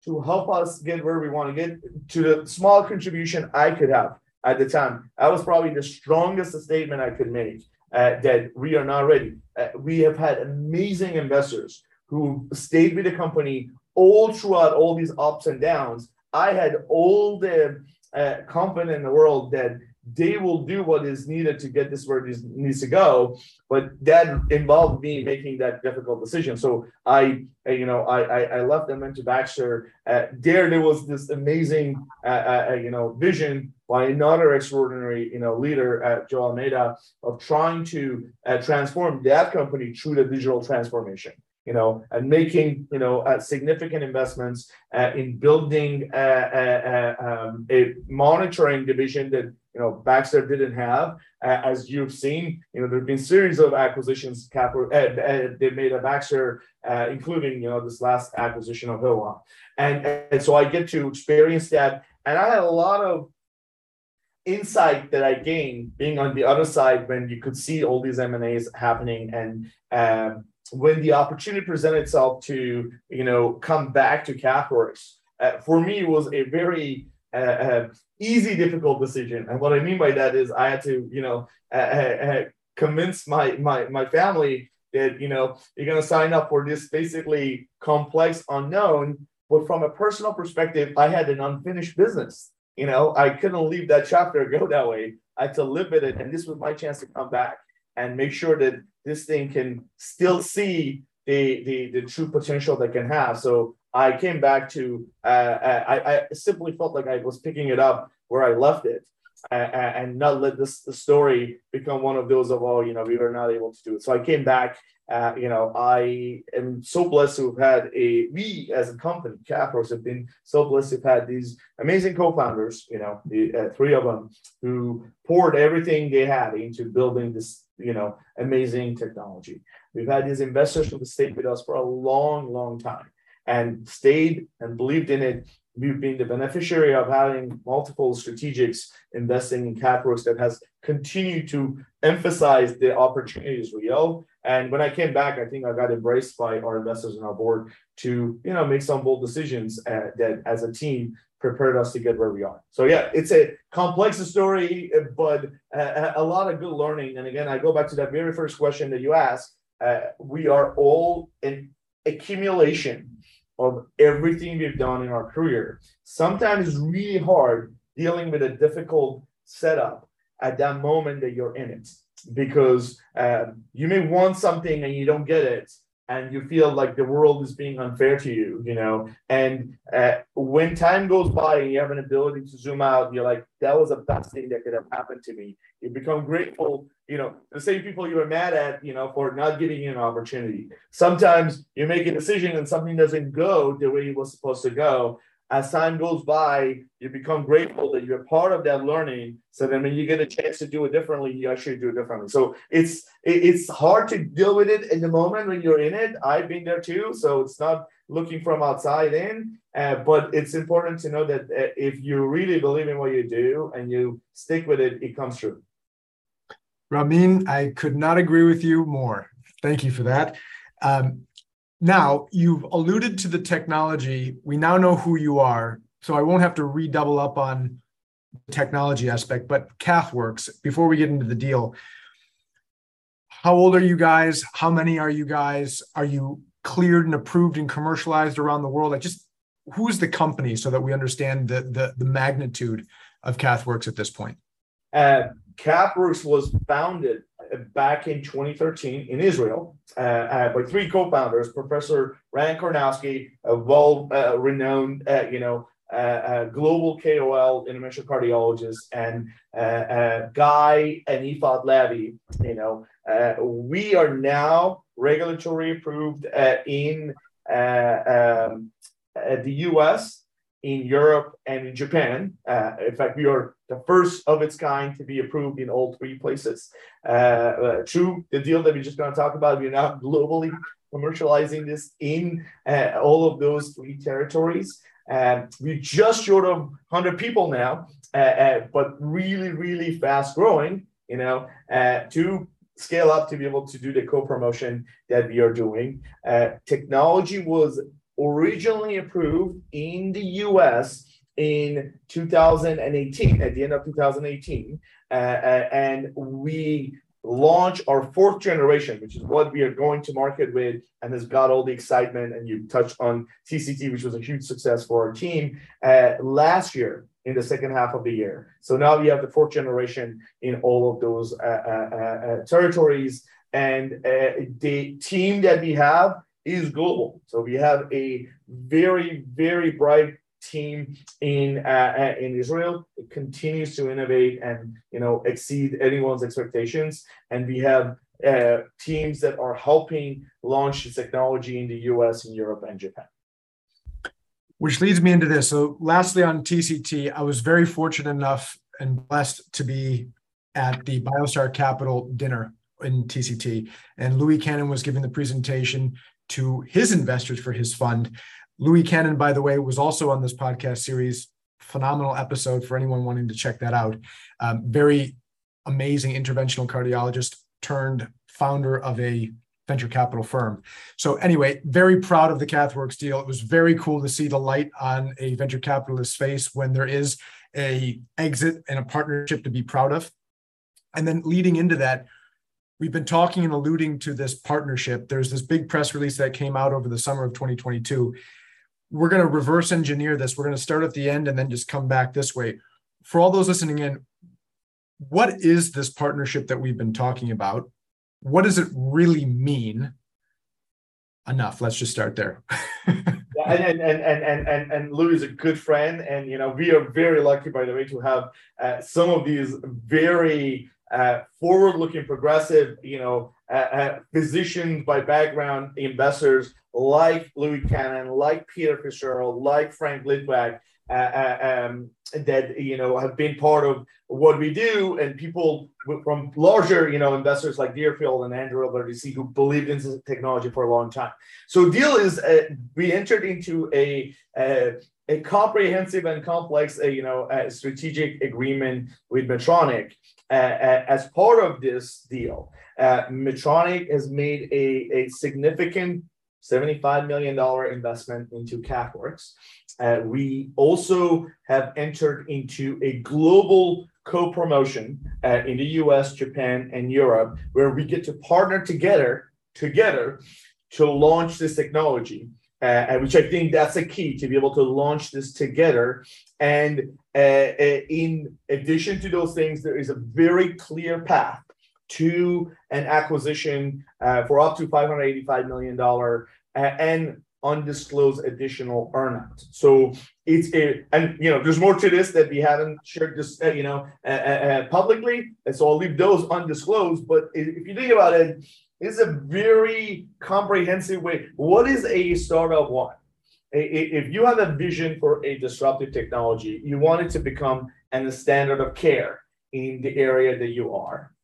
to help us get where we want to get to the small contribution I could have at the time. That was probably the strongest statement I could make uh, that we are not ready. Uh, we have had amazing investors who stayed with the company all throughout all these ups and downs. I had all the uh, confidence in the world that they will do what is needed to get this where it needs to go. But that involved me making that difficult decision. So I, you know, I I, I left and went to Baxter. Uh, there, there was this amazing, uh, uh, you know, vision by another extraordinary, you know, leader at Joe Almeida of trying to uh, transform that company through the digital transformation you know, and making, you know, uh, significant investments uh, in building uh, uh, uh um, a monitoring division that, you know, Baxter didn't have. Uh, as you've seen, you know, there have been series of acquisitions capital they made a Baxter, including, you know, this last acquisition of Hillrom. And, and so I get to experience that. And I had a lot of insight that I gained being on the other side when you could see all these M&As happening and um, when the opportunity presented itself to you know come back to Cathworks, uh, for me it was a very uh, uh, easy, difficult decision. And what I mean by that is I had to you know convince my my my family that you know you're going to sign up for this basically complex unknown. But from a personal perspective, I had an unfinished business. You know, I couldn't leave that chapter go that way. I had to live with it, and this was my chance to come back and make sure that this thing can still see the, the, the true potential that can have. So I came back to, uh, uh, I, I simply felt like I was picking it up where I left it. Uh, and not let this the story become one of those of oh you know we were not able to do it so i came back uh, you know i am so blessed to have had a we as a company Cathworks have been so blessed to have had these amazing co-founders you know the uh, three of them who poured everything they had into building this you know, amazing technology. We've had these investors who have stayed with us for a long, long time and stayed and believed in it. We've been the beneficiary of having multiple strategics investing in Cathworks that has continued to emphasize the opportunities real. And when I came back, I think I got embraced by our investors and our board to, you know, make some bold decisions uh, that as a team prepared us to get where we are. So yeah, it's a complex story, but a, a lot of good learning. And again, I go back to that very first question that you asked. Uh, we are all an accumulation of everything we've done in our career. Sometimes it's really hard dealing with a difficult setup at that moment that you're in it because uh, you may want something and you don't get it and you feel like the world is being unfair to you, you know. And uh, when time goes by and you have an ability to zoom out, you're like, that was the best thing that could have happened to me. You become grateful, you know, the same people you were mad at, you know, for not giving you an opportunity. Sometimes you make a decision and something doesn't go the way it was supposed to go as time goes by, you become grateful that you're part of that learning. So then when you get a chance to do it differently, you actually do it differently. So it's it's hard to deal with it in the moment when you're in it. I've been there too. So it's not looking from outside in, uh, but it's important to know that uh, if you really believe in what you do and you stick with it, it comes true. Ramin, I could not agree with you more. Thank you for that. Um, now, you've alluded to the technology. We now know who you are. So I won't have to redouble up on the technology aspect, but Cathworks, before we get into the deal, how old are you guys? How many are you guys? Are you cleared and approved and commercialized around the world? Like just who's the company so that we understand the the, the magnitude of Cathworks at this point? Uh, Cathworks was founded back in 2013 in Israel uh, uh, by three co-founders, Professor Ran Kornowski, a well-renowned, uh, you know, uh, global KOL interventional cardiologist, and Guy and Ifat Lavi, you know, we are now regulatory approved in um, the US in Europe and in Japan. Uh, in fact, we are the first of its kind to be approved in all three places. Uh, uh, through the deal that we're just going to talk about, we're now globally commercializing this in uh, all of those three territories. Um, we're just short of 100 people now, uh, but really, really fast growing, you know, to scale up to be able to do the co-promotion that we are doing. technology was originally approved in the US in 2018, at the end of 2018. Uh, uh, and we launched our fourth generation, which is what we are going to market with, and has got all the excitement. And you touched on TCT, which was a huge success for our team uh, last year in the second half of the year. So now we have the fourth generation in all of those uh, uh, uh territories. And the team that we have is global. So we have a very, very bright team in uh, uh, in Israel. It continues to innovate and you know exceed anyone's expectations. And we have uh, teams that are helping launch this technology in the U.S., in Europe, and Japan. Which leads me into this. So, lastly, on TCT, I was very fortunate enough and blessed to be at the BioStar Capital dinner in TCT, and Louis Cannon was giving the presentation to his investors for his fund. Louis Cannon, by the way, was also on this podcast series. Phenomenal episode for anyone wanting to check that out. Um, very amazing interventional cardiologist turned founder of a venture capital firm. So anyway, very proud of the Cathworks deal. It was very cool to see the light on a venture capitalist's face when there is a exit and a partnership to be proud of. And then leading into that, we've been talking and alluding to this partnership. There's this big press release that came out over the summer of 2022. We're going to reverse engineer this. We're going to start at the end and then just come back this way. For all those listening in, what is this partnership that we've been talking about? What does it really mean? Enough. Let's just start there. [laughs] and, and, and, and, and, and Louis is a good friend. And, you know, we are very lucky, by the way, to have uh, some of these very forward-looking, progressive, you know, uh, uh, physicians by background investors like Louis Cannon, like Peter Fitzgerald, like Frank Litvak, uh, uh, um, that you know have been part of what we do, and people from larger you know investors like Deerfield and Andrew LRDC who believed in this technology for a long time. So deal is uh, we entered into a, a a comprehensive and complex, uh, you know, strategic agreement with Medtronic uh, uh, as part of this deal, uh, Medtronic has made a, a significant $75 million investment into Cathworks. Uh, we also have entered into a global co-promotion uh, in the US, Japan, and Europe, where we get to partner together, together to launch this technology. Uh, which I think that's a key to be able to launch this together and uh, uh, in addition to those things, there is a very clear path to an acquisition uh, for up to $585 million uh, and undisclosed additional earnout. So it's a, and you know, there's more to this that we haven't shared this, uh, you know, uh, publicly. And so I'll leave those undisclosed. But if you think about it, it's a very comprehensive way. What is a startup want? if you have a vision for a disruptive technology, you want it to become an standard of care in the area that you are.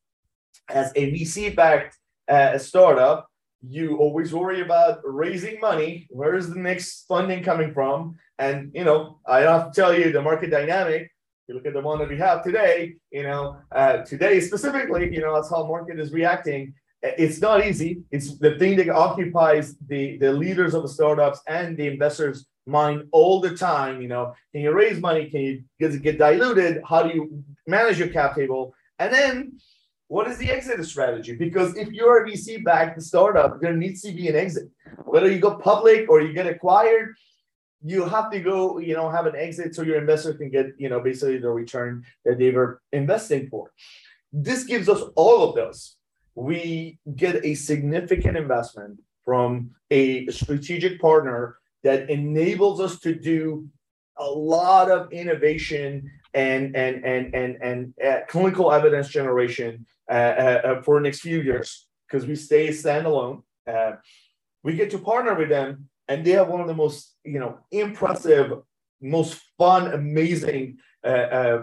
As a VC-backed uh, startup, you always worry about raising money. Where is the next funding coming from? And you know, I have to tell you the market dynamic. You look at the one that we have today. You know, uh, today specifically, you know, that's how market is reacting it's not easy. It's the thing that occupies the, the leaders of the startups and the investors' mind all the time. You know, can you raise money? Can you get, get diluted? How do you manage your cap table? And then what is the exit strategy? Because if you're a VC backed startup, there needs to be an exit. Whether you go public or you get acquired, you have to go, you know, have an exit so your investor can get, you know, basically the return that they were investing for. This gives us all of those we get a significant investment from a strategic partner that enables us to do a lot of innovation and and and and and uh, clinical evidence generation for the next few years because we stay standalone. Uh, we get to partner with them, and they have one of the most you know impressive, most fun, amazing uh,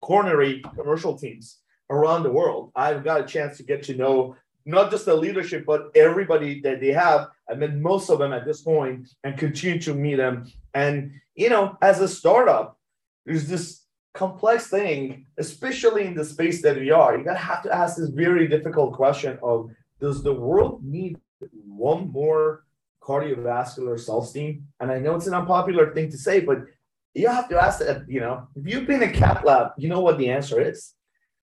coronary commercial teams around the world. I've got a chance to get to know not just the leadership, but everybody that they have. I met most of them at this point and continue to meet them. And, you know, as a startup, there's this complex thing, especially in the space that we are. You gotta have to ask this very difficult question of does the world need one more cardiovascular sales team? And I know it's an unpopular thing to say, but you have to ask that, you know, if you've been in a cath lab, you know what the answer is.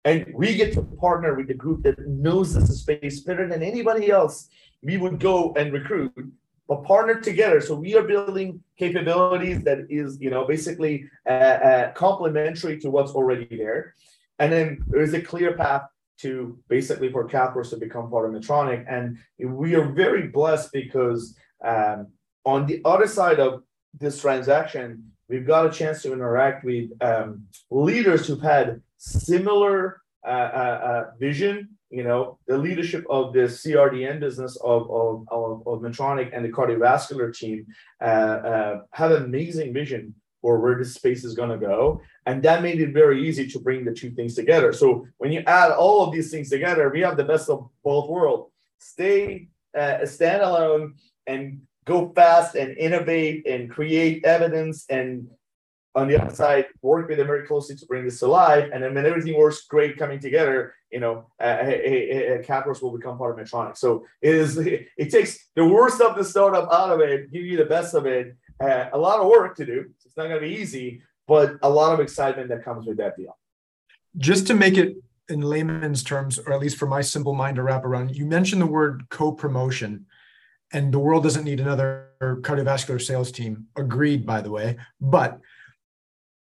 And we get to partner with the group that knows this space better than anybody else. We would go and recruit, but partner together. So we are building capabilities that is, you know, basically uh, uh, complementary to what's already there. And then there's a clear path to basically for CathWorks to become part of Medtronic. And we are very blessed because um, on the other side of this transaction, we've got a chance to interact with um, leaders who've had similar uh, uh, uh, vision. You know, the leadership of the CRDN business of, of, of, of Medtronic and the cardiovascular team uh, uh, have an amazing vision for where this space is going to go. And that made it very easy to bring the two things together. So when you add all of these things together, we have the best of both worlds. Stay uh, standalone and go fast and innovate and create evidence and on the other side work with them very closely to bring this to life. And then when everything works great coming together you know a, a, will become part of medtronic. So it is it takes the worst of the startup out of it give you the best of it. Uh, a lot of work to do. It's not going to be easy but a lot of excitement that comes with that deal. Just to make it in layman's terms or at least for my simple mind to wrap around you mentioned the word co-promotion and the world doesn't need another cardiovascular sales team. Agreed, by the way. But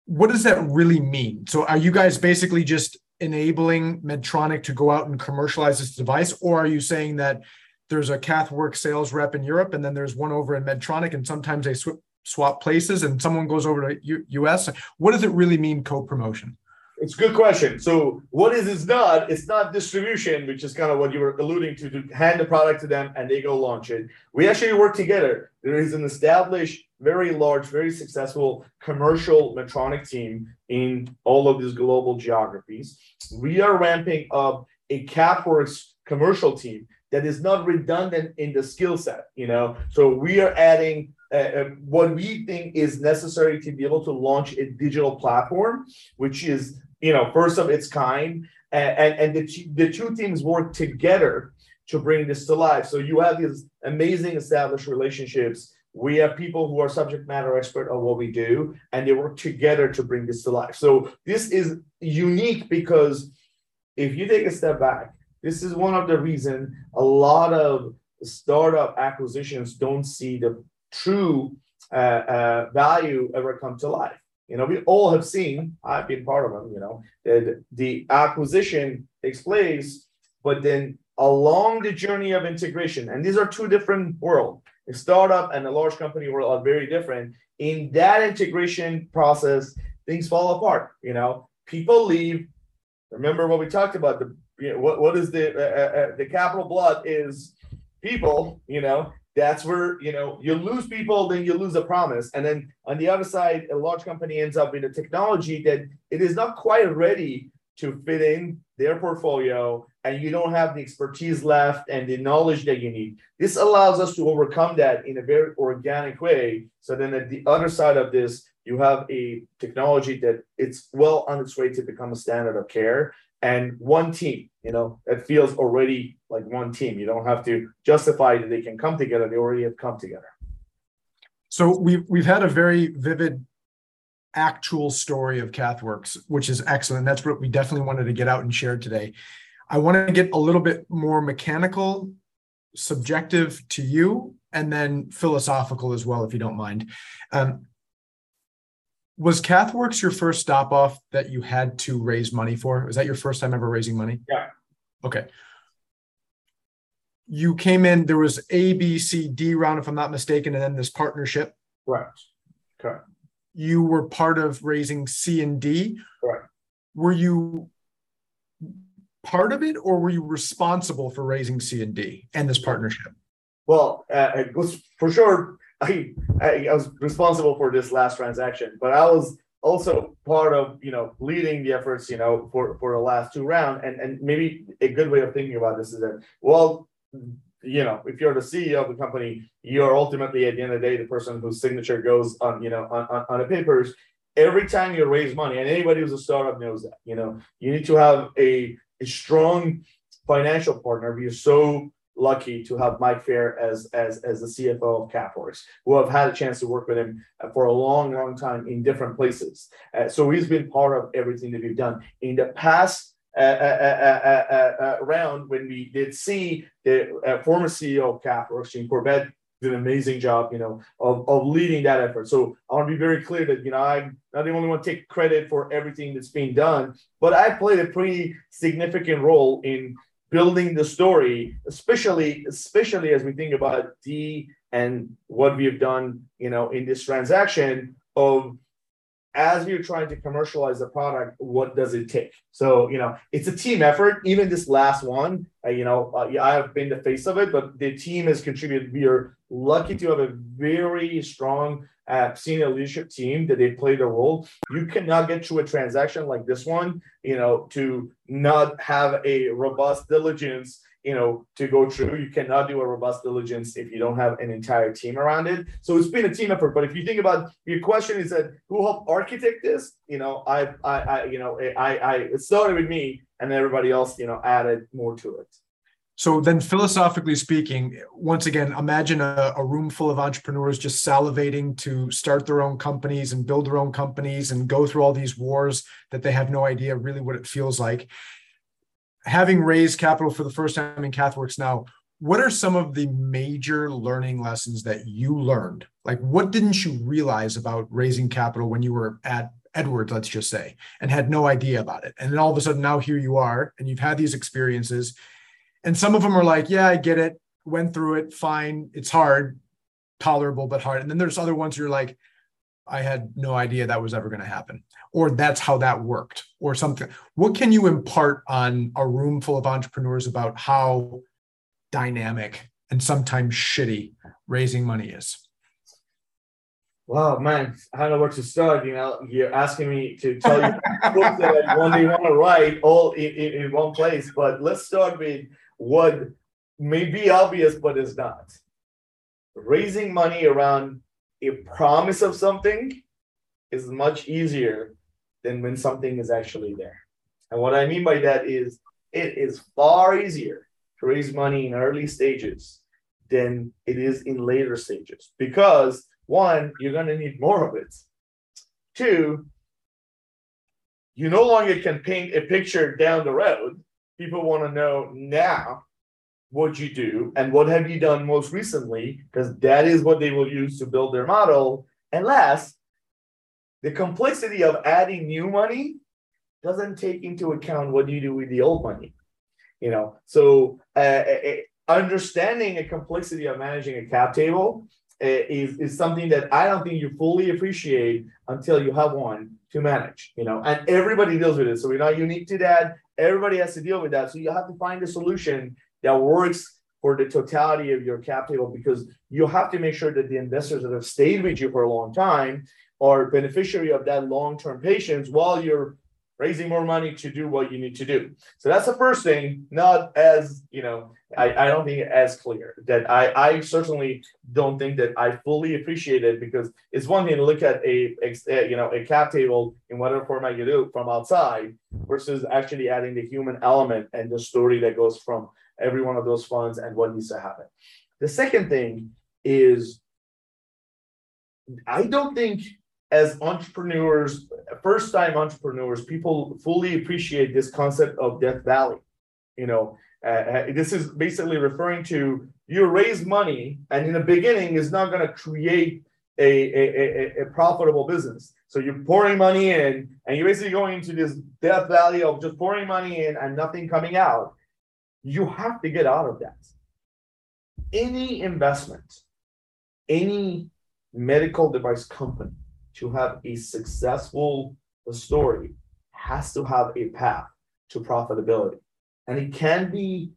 what does that really mean? So, are you guys basically just enabling Medtronic to go out and commercialize this device, or are you saying that there's a CathWorks sales rep in Europe and then there's one over in Medtronic, and sometimes they sw- swap places and someone goes over to U- US? What does it really mean, co promotion? It's a good question. So what is it's not? It's not distribution, which is kind of what you were alluding to, to hand the product to them and they go launch it. We actually work together. There is an established, very large, very successful commercial Medtronic team in all of these global geographies. We are ramping up a CathWorks commercial team that is not redundant in the skill set, you know. So we are adding uh, uh, what we think is necessary to be able to launch a digital platform, which is you know, first of its kind, and and, and the the two teams work together to bring this to life. So you have these amazing established relationships. We have people who are subject matter expert on what we do, and they work together to bring this to life. So this is unique because if you take a step back, this is one of the reason a lot of startup acquisitions don't see the true uh, uh, value ever come to life. You know, we all have seen, I've been part of them, you know, the, the acquisition takes place, but then along the journey of integration, and these are two different worlds. A startup and a large company were very different. In that integration process, things fall apart. You know, people leave. Remember what we talked about. The you know, what what is the uh, uh, uh the capital blood is people. You know, that's where you know you lose people then you lose a promise and then on the other side a large company ends up with a technology that it is not quite ready to fit in their portfolio and you don't have the expertise left and the knowledge that you need. This allows us to overcome that in a very organic way. So then at the other side of this you have a technology that it's well on its way to become a standard of care and one team you know it feels already like one team. You don't have to justify that they can come together. They already have come together. So we've we've had a very vivid actual story of cathworks which is excellent. That's what we definitely wanted to get out and share today i want to get a little bit more mechanical subjective to you and then philosophical as well if you don't mind um, was Cathworks your first stop off that you had to raise money for? Was that your first time ever raising money? Yeah. Okay. You came in, there was A, B, C, D round, if I'm not mistaken, and then this partnership. Right. Correct. you were part of raising C and D. Correct. Were you part of it, or were you responsible for raising C and D and this partnership? Well, uh, it was for sure. I, I I was responsible for this last transaction, but I was also part of you know leading the efforts you know for for the last two round and and maybe a good way of thinking about this is that well you know if you're the ceo of the company you're ultimately at the end of the day the person whose signature goes on you know on, on, on the papers every time you raise money and anybody who's a startup knows that you know you need to have a, a strong financial partner We are so lucky to have Mike Fair as as as the CFO of CathWorks, who have had a chance to work with him for a long, long time in different places. Uh, so he's been part of everything that we've done in the past. Uh, uh, uh, uh round when we did see the former CEO of CathWorks, Jim Corbett, did an amazing job, you know, of, of leading that effort. So I want to be very clear that, you know, I'm not the only one to take credit for everything that's being done, but I played a pretty significant role in building the story, especially especially as we think about D and what we've done, you know, in this transaction of as you're trying to commercialize the product, what does it take? So, you know, it's a team effort. Even this last one, uh, you know, uh, I have been the face of it, but the team has contributed. We are lucky to have a very strong uh, senior leadership team that they played a role. You cannot get to a transaction like this one, you know, to not have a robust diligence, you know, to go through. You cannot do a robust diligence if you don't have an entire team around it. So it's been a team effort. But if you think about your question is that who helped architect this? You know, I, I, I you know, I, I, it started with me, and everybody else, you know, added more to it. So then, philosophically speaking, once again, imagine a, a, room full of entrepreneurs just salivating to start their own companies and build their own companies and go through all these wars that they have no idea really what it feels like. Having raised capital for the first time in CathWorks now, what are some of the major learning lessons that you learned? Like, what didn't you realize about raising capital when you were at Edwards, let's just say, and had no idea about it? And then all of a sudden, now here you are, and you've had these experiences and some of them are like, yeah, I get it, went through it, fine. It's hard, tolerable, but hard. And then there's other ones you're like, I had no idea that was ever going to happen, or that's how that worked, or something. What can you impart on a room full of entrepreneurs about how dynamic and sometimes shitty raising money is? Wow, man, I don't know where to start. You know, you're asking me to tell you books that I day want to write all in, in, in one place. But let's start with what may be obvious but is not. Raising money around a promise of something is much easier than when something is actually there. And what I mean by that is it is far easier to raise money in early stages than it is in later stages because one, you're going to need more of it. Two, you no longer can paint a picture down the road people want to know now what you do and what have you done most recently because that is what they will use to build their model and last the complexity of adding new money doesn't take into account what you do with the old money you know? So uh, uh, understanding a complexity of managing a cap table uh, is, is something that i don't think you fully appreciate until you have one to manage you know? And everybody deals with it so we're not unique to that. Everybody has to deal with that. So you have to find a solution that works for the totality of your cap table because you have to make sure that the investors that have stayed with you for a long time are beneficiary of that long-term patience while you're raising more money to do what you need to do. So that's the first thing, not as, you know, I, I don't think as clear that I, I certainly don't think that I fully appreciate it because it's one thing to look at a, a you know a cap table in whatever format you do from outside versus actually adding the human element and the story that goes from every one of those funds and what needs to happen. The second thing is I don't think as entrepreneurs, first time entrepreneurs, people fully appreciate this concept of Death Valley. You know, uh, uh, this is basically referring to you raise money, and in the beginning, is not going to create a, a, a, a, profitable business. So you're pouring money in, and you're basically going into this death valley of just pouring money in and nothing coming out. You have to get out of that. Any investment, any medical device company to have a successful story has to have a path to profitability. And it can be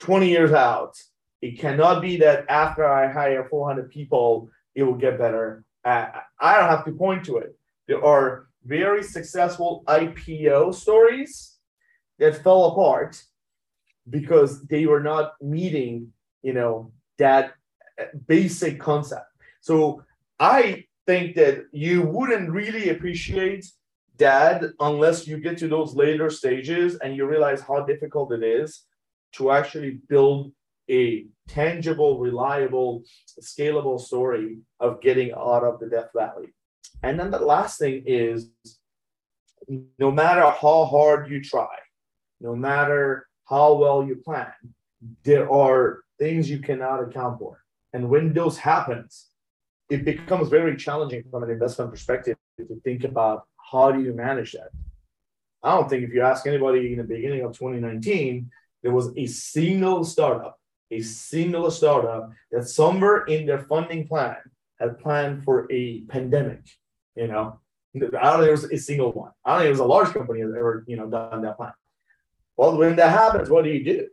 20 years out. It cannot be that after I hire 400 people, it will get better. I don't have to point to it. There are very successful IPO stories that fell apart because they were not meeting, you know, that basic concept. So I think that you wouldn't really appreciate dad unless you get to those later stages and you realize how difficult it is to actually build a tangible, reliable, scalable story of getting out of the Death Valley. And then the last thing is no matter how hard you try, no matter how well you plan, there are things you cannot account for. And when those happens, it becomes very challenging from an investment perspective to think about how do you manage that? I don't think if you ask anybody in the beginning of 2019, there was a single startup, a single startup that somewhere in their funding plan had planned for a pandemic. You know, I don't think there was a single one. I don't think it was a large company that ever, you know, done that plan. Well, when that happens, what do you do?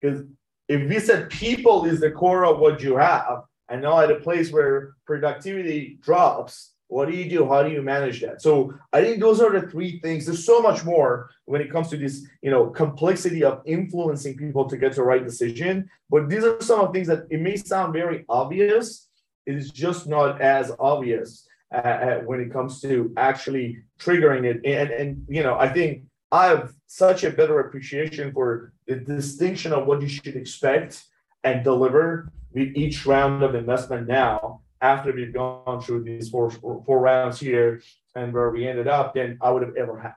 Because if we said people is the core of what you have, and now at a place where productivity drops, what do you do? How do you manage that? So I think those are the three things. There's so much more when it comes to this, you know, complexity of influencing people to get the right decision. But these are some of the things that it may sound very obvious. It is just not as obvious uh, uh, when it comes to actually triggering it. And and you know, I think I have such a better appreciation for the distinction of what you should expect and deliver with each round of investment now after we've gone through these four four rounds here and where we ended up than I would have ever had.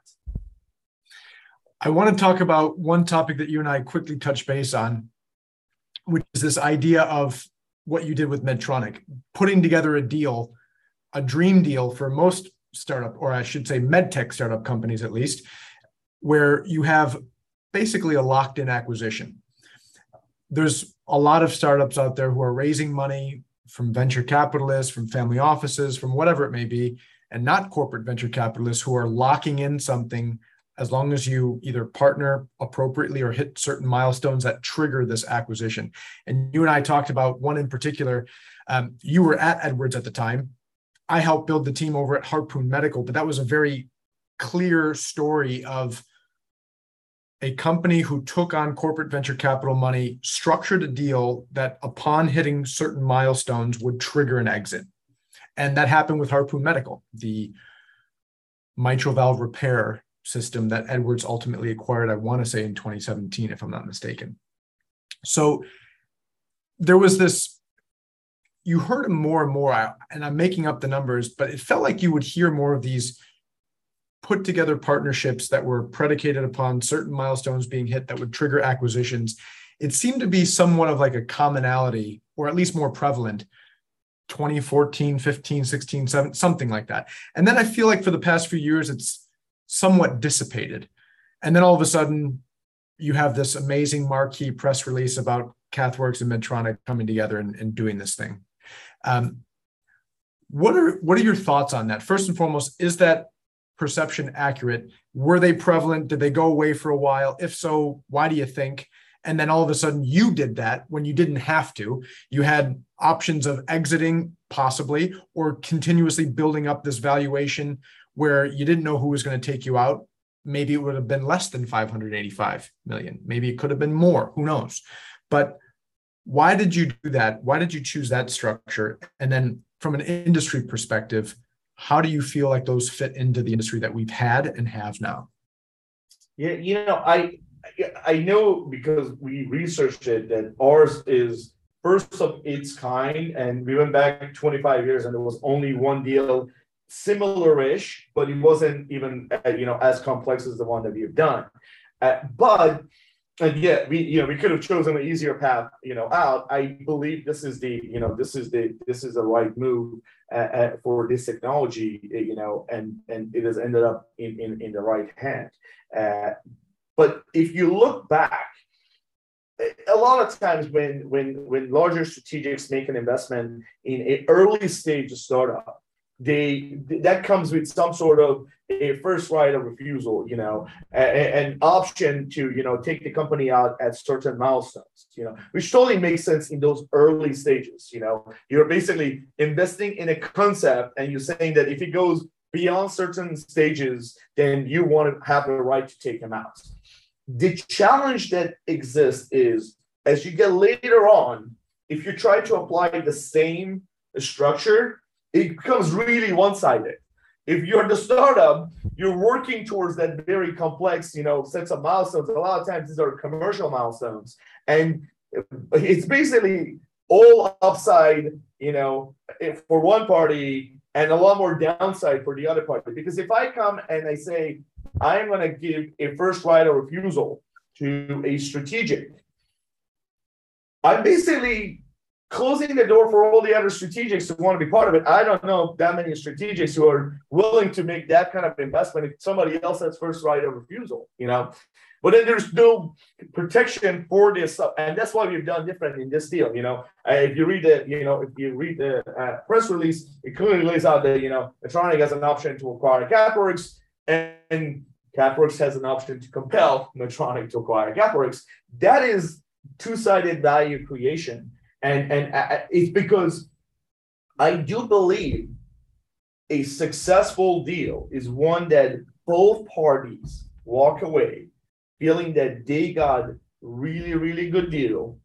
I want to talk about one topic that you and I quickly touch base on, which is this idea of what you did with Medtronic, putting together a deal, a dream deal for most startup, or I should say medtech startup companies at least, where you have basically a locked in acquisition. There's a lot of startups out there who are raising money from venture capitalists, from family offices, from whatever it may be, and not corporate venture capitalists who are locking in something as long as you either partner appropriately or hit certain milestones that trigger this acquisition. And you and I talked about one in particular. Um, you were at Edwards at the time. I helped build the team over at Harpoon Medical, but that was a very clear story of a company who took on corporate venture capital money structured a deal that upon hitting certain milestones would trigger an exit. And that happened with harpoon medical the mitral valve repair system that edwards ultimately acquired i want to say in 2017 if i'm not mistaken. So there was this you heard more and more and i'm making up the numbers but it felt like you would hear more of these put together partnerships that were predicated upon certain milestones being hit that would trigger acquisitions. It seemed to be somewhat of like a commonality, or at least more prevalent 2014, 15, 16, 17, something like that. And then I feel like for the past few years, it's somewhat dissipated. And then all of a sudden, you have this amazing marquee press release about Cathworks and Medtronic coming together and, and doing this thing. Um, what are what are your thoughts on that? First and foremost, is that perception accurate? Were they prevalent? Did they go away for a while? If so, why do you think? And then all of a sudden you did that when you didn't have to. You had options of exiting possibly or continuously building up this valuation where you didn't know who was going to take you out. Maybe it would have been less than 585 million. Maybe it could have been more. Who knows? But why did you do that? Why did you choose that structure? And then from an industry perspective, how do you feel like those fit into the industry that we've had and have now? Yeah, you know, I I know because we researched it that ours is first of its kind, and we went back 25 years, and there was only one deal similar-ish, but it wasn't even uh, you know as complex as the one that we've done. Uh, but and yet we you know we could have chosen an easier path you know out i believe this is the you know this is the this is the right move uh, for this technology you know and and it has ended up in in, in the right hand. Uh, but if you look back a lot of times when when when larger strategics make an investment in an early stage startup they that comes with some sort of a first right of refusal, you know, an option to you know take the company out at certain milestones, you know, which totally makes sense in those early stages. You know, you're basically investing in a concept, and you're saying that if it goes beyond certain stages, then you want to have the right to take them out. The challenge that exists is as you get later on, if you try to apply the same structure, it becomes really one-sided. If you're the startup, you're working towards that very complex, you know, sets of milestones. A lot of times these are commercial milestones, and it's basically all upside, you know, for one party and a lot more downside for the other party. Because if I come and I say I'm going to give a first right of refusal to a strategic, I'm basically closing the door for all the other strategics who want to be part of it. I don't know that many strategics who are willing to make that kind of investment if somebody else has first right of refusal, you know. But then there's no protection for this, and that's why we've done different in this deal. You know, uh, if you read the, you know, if you read the uh, press release, it clearly lays out that you know Medtronic has an option to acquire CathWorks, and CathWorks has an option to compel Medtronic to acquire CathWorks. That is two-sided value creation and and uh, it's because I do believe a successful deal is one that both parties walk away feeling that they got really really good deal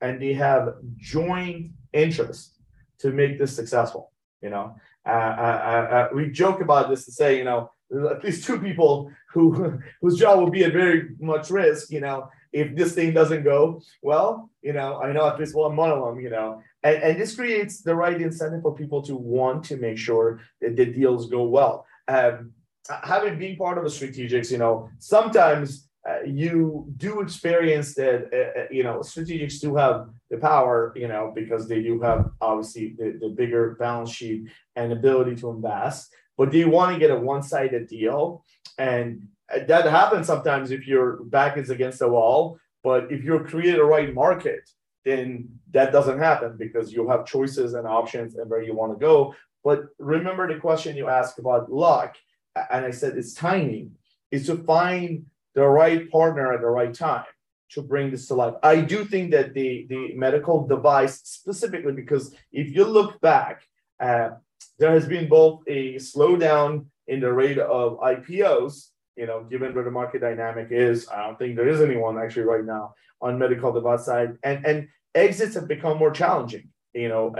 and they have joint interest to make this successful you know? Uh, uh, uh, uh we joke about this to say you know at least two people who [laughs] whose job will be at very much risk you know if this thing doesn't go well, you know, I know at least one of them, you know, and, and this creates the right incentive for people to want to make sure that the deals go well. Um, having been part of a strategics, you know, sometimes uh, you do experience that, uh, uh, you know, strategics do have the power, you know, because they do have obviously the, the bigger balance sheet and ability to invest, but you want to get a one-sided deal? And that happens sometimes if your back is against the wall. But if you create a right market, then that doesn't happen because you have choices and options and where you want to go. But remember the question you asked about luck, and I said it's timing, is to find the right partner at the right time to bring this to life. I do think that the, the medical device specifically, because if you look back, uh, there has been both a slowdown in the rate of IPOs you know, given where the market dynamic is, I don't think there is anyone actually right now on medical device side. And and exits have become more challenging, you know,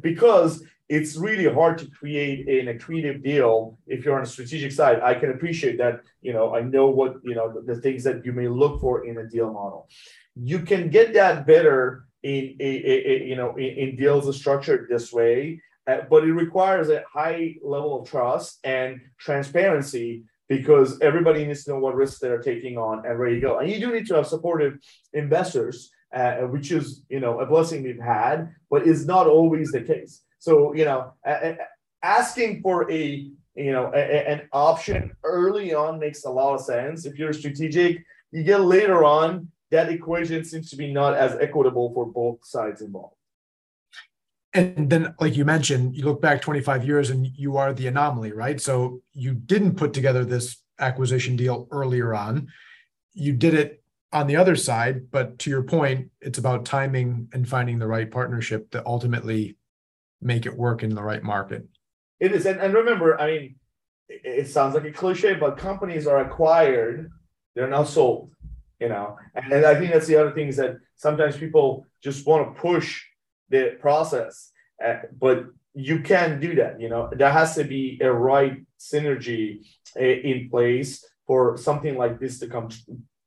because it's really hard to create an accretive deal if you're on a strategic side. I can appreciate that, you know, I know what, you know, the, the things that you may look for in a deal model. You can get that better in, a, a you know, in, in deals structured this way, uh, but it requires a high level of trust and transparency because everybody needs to know what risks they're taking on and where you go. And you do need to have supportive investors, uh, which is you know a blessing we've had, but is not always the case. So you know, asking for a you know a, a, an option early on makes a lot of sense. If you're strategic, you get later on that equation seems to be not as equitable for both sides involved and then like you mentioned you look back 25 years and you are the anomaly right? So you didn't put together this acquisition deal earlier on. You did it on the other side but to your point it's about timing and finding the right partnership to ultimately make it work in the right market. It is. And, and remember i mean it sounds like a cliche but companies are acquired they're not sold you know? And, and i think that's the other thing is that sometimes people just want to push the process. Uh, but you can't do that. You know, there has to be a right synergy uh, in place for something like this to come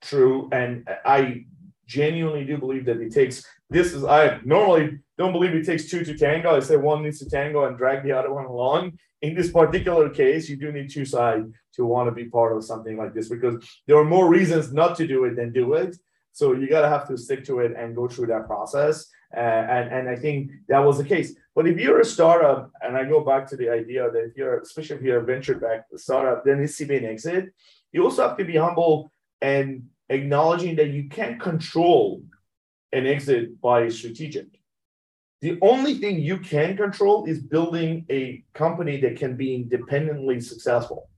true. And I genuinely do believe that it takes this is I normally don't believe it takes two to tango. I say one needs to tango and drag the other one along. In this particular case, you do need two sides to want to be part of something like this because there are more reasons not to do it than do it. So you gotta have to stick to it and go through that process. Uh, and, and I think that was the case. But if you're a startup, and I go back to the idea that if you're, especially if you're a venture backed startup, then it's to an exit. You also have to be humble and acknowledging that you can't control an exit by strategic. the only thing you can control is building a company that can be independently successful.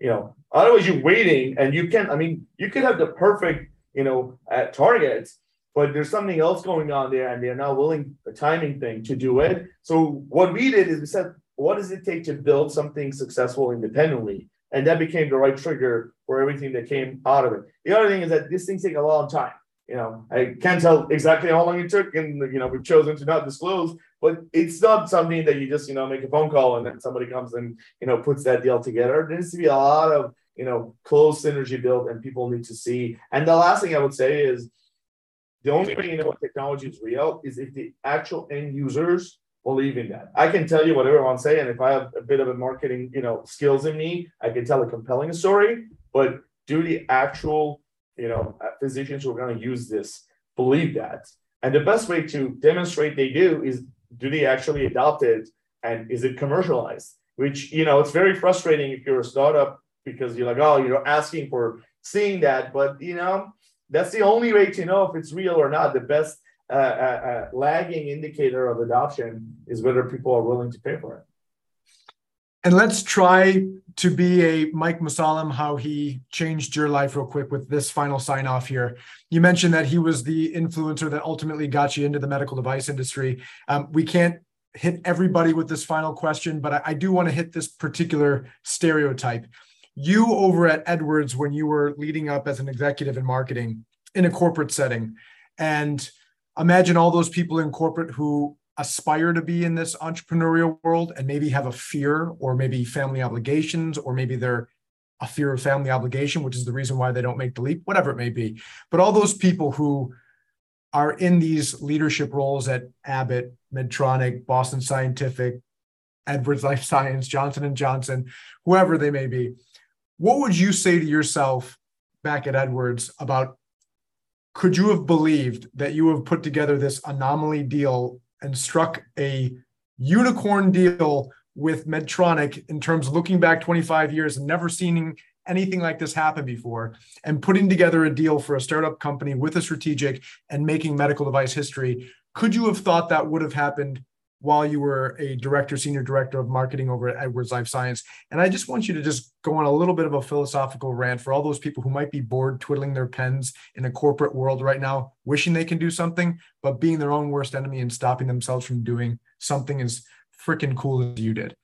You know, otherwise you're waiting and you can, I mean, you could have the perfect, you know, uh, targets, but there's something else going on there and they're not willing, a timing thing to do it. So what we did is we said, what does it take to build something successful independently? And that became the right trigger for everything that came out of it. The other thing is that these things take a long time you know, I can't tell exactly how long it took, and you know, we've chosen to not disclose. But it's not something that you just you know make a phone call and then somebody comes and you know puts that deal together. There needs to be a lot of you know close synergy built, and people need to see. And the last thing I would say is the only way you know technology is real is if the actual end users believe in that. I can tell you what everyone's saying, and if I have a bit of a marketing you know skills in me, I can tell a compelling story. But do the actual you know, uh, physicians who are going to use this believe that. And the best way to demonstrate they do is do they actually adopt it and is it commercialized? Which, you know, it's very frustrating if you're a startup because you're like, oh, you're asking for seeing that. But, you know, that's the only way to know if it's real or not. The best uh, uh, uh, lagging indicator of adoption is whether people are willing to pay for it. And let's try to be a Mike Mussallem, how he changed your life real quick with this final sign off here. You mentioned that he was the influencer that ultimately got you into the medical device industry. Um, we can't hit everybody with this final question, but I, I do want to hit this particular stereotype. You over at Edwards, when you were leading up as an executive in marketing in a corporate setting, and imagine all those people in corporate who aspire to be in this entrepreneurial world and maybe have a fear or maybe family obligations or maybe they're a fear of family obligation which is the reason why they don't make the leap whatever it may be. But all those people who are in these leadership roles at abbott medtronic boston scientific edwards life science johnson and johnson whoever they may be what would you say to yourself back at edwards about could you have believed that you have put together this anomaly deal and struck a unicorn deal with Medtronic in terms of looking back 25 years and never seeing anything like this happen before and putting together a deal for a startup company with a strategic and making medical device history. Could you have thought that would have happened while you were a director, senior director of marketing over at Edwards Life Science. And I just want you to just go on a little bit of a philosophical rant for all those people who might be bored twiddling their pens in a corporate world right now, wishing they can do something, but being their own worst enemy and stopping themselves from doing something as freaking cool as you did.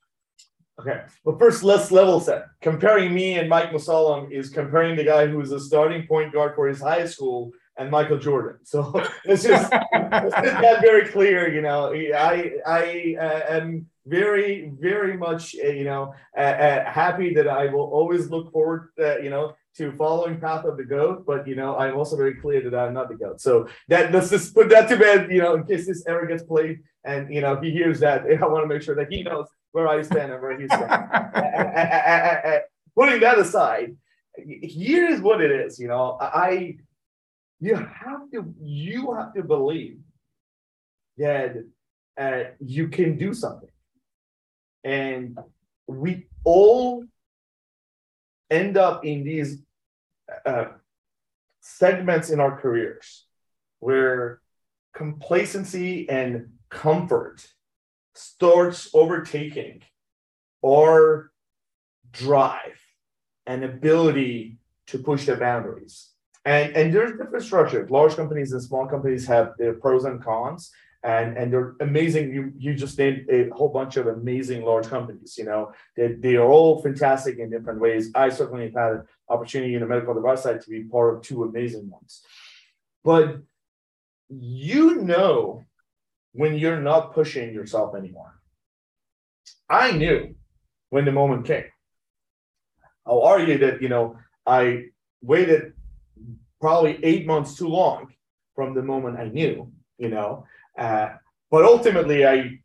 Okay. Well, first, let's level set. Comparing me and Mike Mussallem is comparing the guy who was a starting point guard for his high school and Michael Jordan. [laughs] So it's just let's that very clear. You know, I I uh, am very very much uh, you know uh, uh, happy that I will always look forward uh, you know to following path of the goat. But you know, I'm also very clear that I'm not the goat. So that let's just put that to bed. You know, in case this ever gets played and you know he hears that, [laughs] I want to make sure that he knows where I stand and where he's standing. [laughs] Putting that aside, here is what it is. You know, I you have to you have to believe that uh, you can do something. And we all end up in these uh, segments in our careers where complacency and comfort starts overtaking our drive and ability to push the boundaries and, and there's different structures. Large companies and small companies have their pros and cons. And, and they're amazing. You, you just named a whole bunch of amazing large companies. You know, they, they are all fantastic in different ways. I certainly have had an opportunity in the medical device side to be part of two amazing ones. But you know when you're not pushing yourself anymore. I knew when the moment came. I'll argue that, you know, I waited probably eight months too long from the moment I knew, you know. Uh, but ultimately, I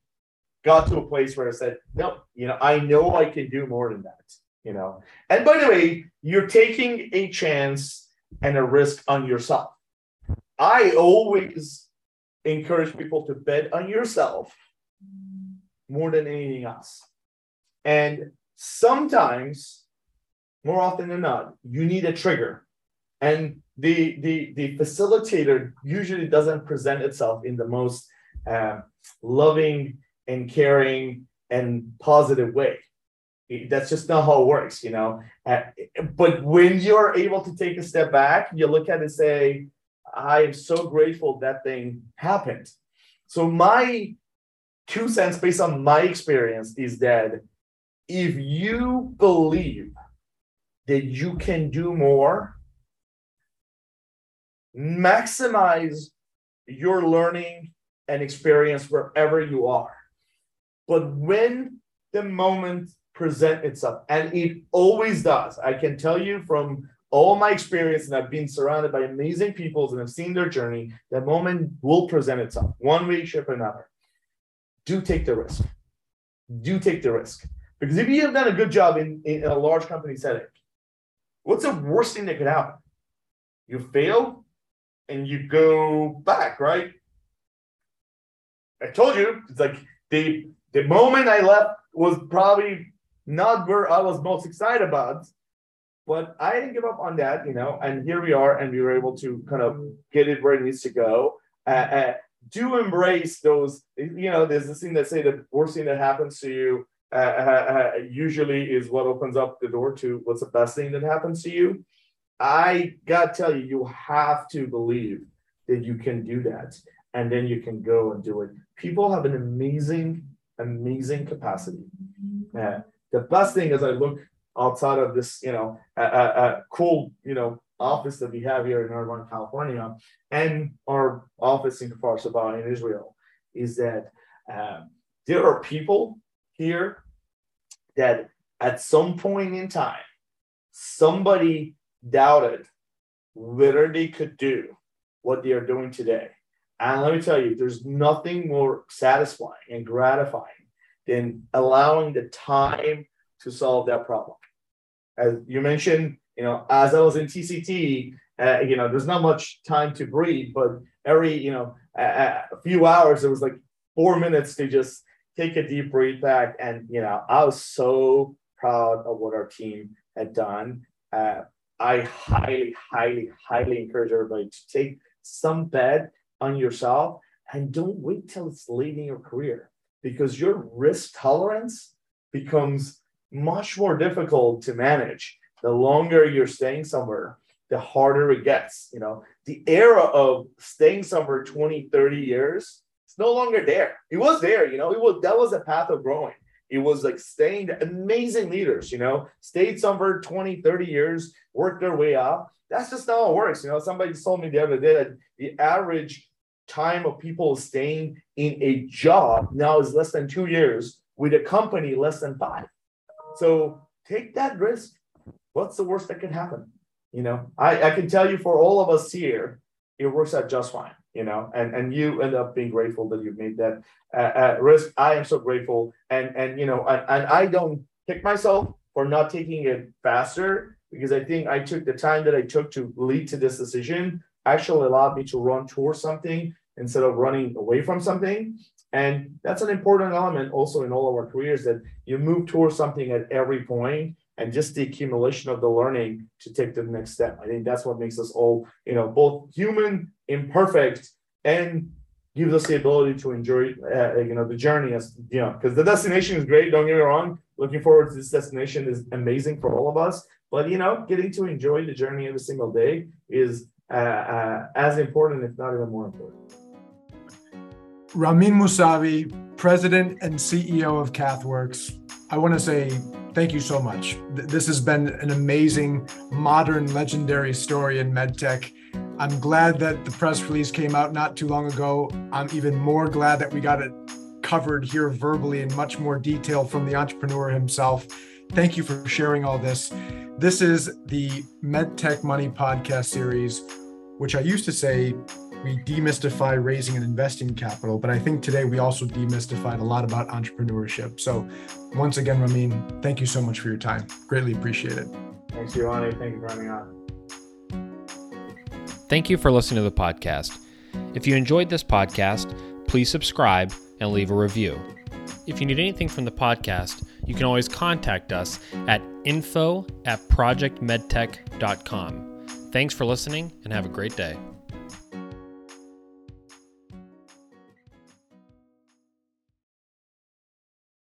got to a place where I said, no, you know, I know I can do more than that, you know. And by the way, you're taking a chance and a risk on yourself. I always encourage people to bet on yourself more than anything else. And sometimes, more often than not, you need a trigger. And the the the facilitator usually doesn't present itself in the most uh, loving and caring and positive way. That's just not how it works, you know. Uh, but when you're able to take a step back, you look at it and say, I am so grateful that thing happened. So my two cents based on my experience is that if you believe that you can do more, maximize your learning and experience wherever you are. But when the moment present itself, and it always does, I can tell you from all my experience, and I've been surrounded by amazing people and I've seen their journey, that moment will present itself one way, shape, or another. Do take the risk. Do take the risk. Because if you have done a good job in, in a large company setting, what's the worst thing that could happen? You fail and you go back, right? I told you, it's like the the moment I left was probably not where I was most excited about, but I didn't give up on that, you know. And here we are, and we were able to kind of get it where it needs to go. Uh, uh, do embrace those, you know. There's this thing that say the worst thing that happens to you uh, uh, uh, usually is what opens up the door to what's the best thing that happens to you. I gotta tell you, you have to believe that you can do that, and then you can go and do it. People have an amazing amazing capacity. Uh, the best thing is I look outside of this, you know, a, cool, you know, office that we have here in Irvine, California, and our office in Kfar Saba in Israel, is that uh, there are people here that at some point in time, somebody doubted whether they could do what they are doing today. And let me tell you, there's nothing more satisfying and gratifying than allowing the time to solve that problem. As you mentioned, you know, as I was in TCT, uh, you know, there's not much time to breathe, but every, you know, a, a few hours, it was like four minutes to just take a deep breath back. And, you know, I was so proud of what our team had done. Uh, I highly, highly, highly encourage everybody to take some bet on yourself and don't wait till it's late in your career because your risk tolerance becomes much more difficult to manage. The longer you're staying somewhere the harder it gets you know. The era of staying somewhere 20 30 years it's no longer there. It was there you know. It was that was a path of growing it was like staying amazing leaders you know stayed somewhere 20 30 years worked their way up that's just not how it works you know somebody told me the other day that the average time of people staying in a job now is less than two years with a company less than five. So take that risk. What's the worst that can happen? You know, I, I can tell you for all of us here, it works out just fine. You know, and and you end up being grateful that you've made that uh, uh, risk. I am so grateful, and and you know, and, and I don't kick myself for not taking it faster because I think I took the time that I took to lead to this decision actually allowed me to run towards something instead of running away from something. And that's an important element also in all of our careers that you move towards something at every point and just the accumulation of the learning to take the next step. I think that's what makes us all, you know, both human, imperfect, and gives us the ability to enjoy, uh, you know, the journey as, you know, because the destination is great. Don't get me wrong. Looking forward to this destination is amazing for all of us. But, you know, getting to enjoy the journey every single day is uh, uh, as important, if not even more important. Ramin Mousavi President and CEO of CathWorks, I want to say thank you so much. This has been an amazing, modern, legendary story in medtech. I'm glad that the press release came out not too long ago. I'm even more glad that we got it covered here verbally in much more detail from the entrepreneur himself. Thank you for sharing all this. This is the MedTech Money podcast series, which I used to say we demystify raising and investing capital. But I think today we also demystified a lot about entrepreneurship. So once again, Ramin, thank you so much for your time. Greatly appreciate it. Thanks, Giovanni. Thank you for having me on. Thank you for listening to the podcast. If you enjoyed this podcast, please subscribe and leave a review. If you need anything from the podcast, you can always contact us at info at projectmedtech.com. Thanks for listening and have a great day.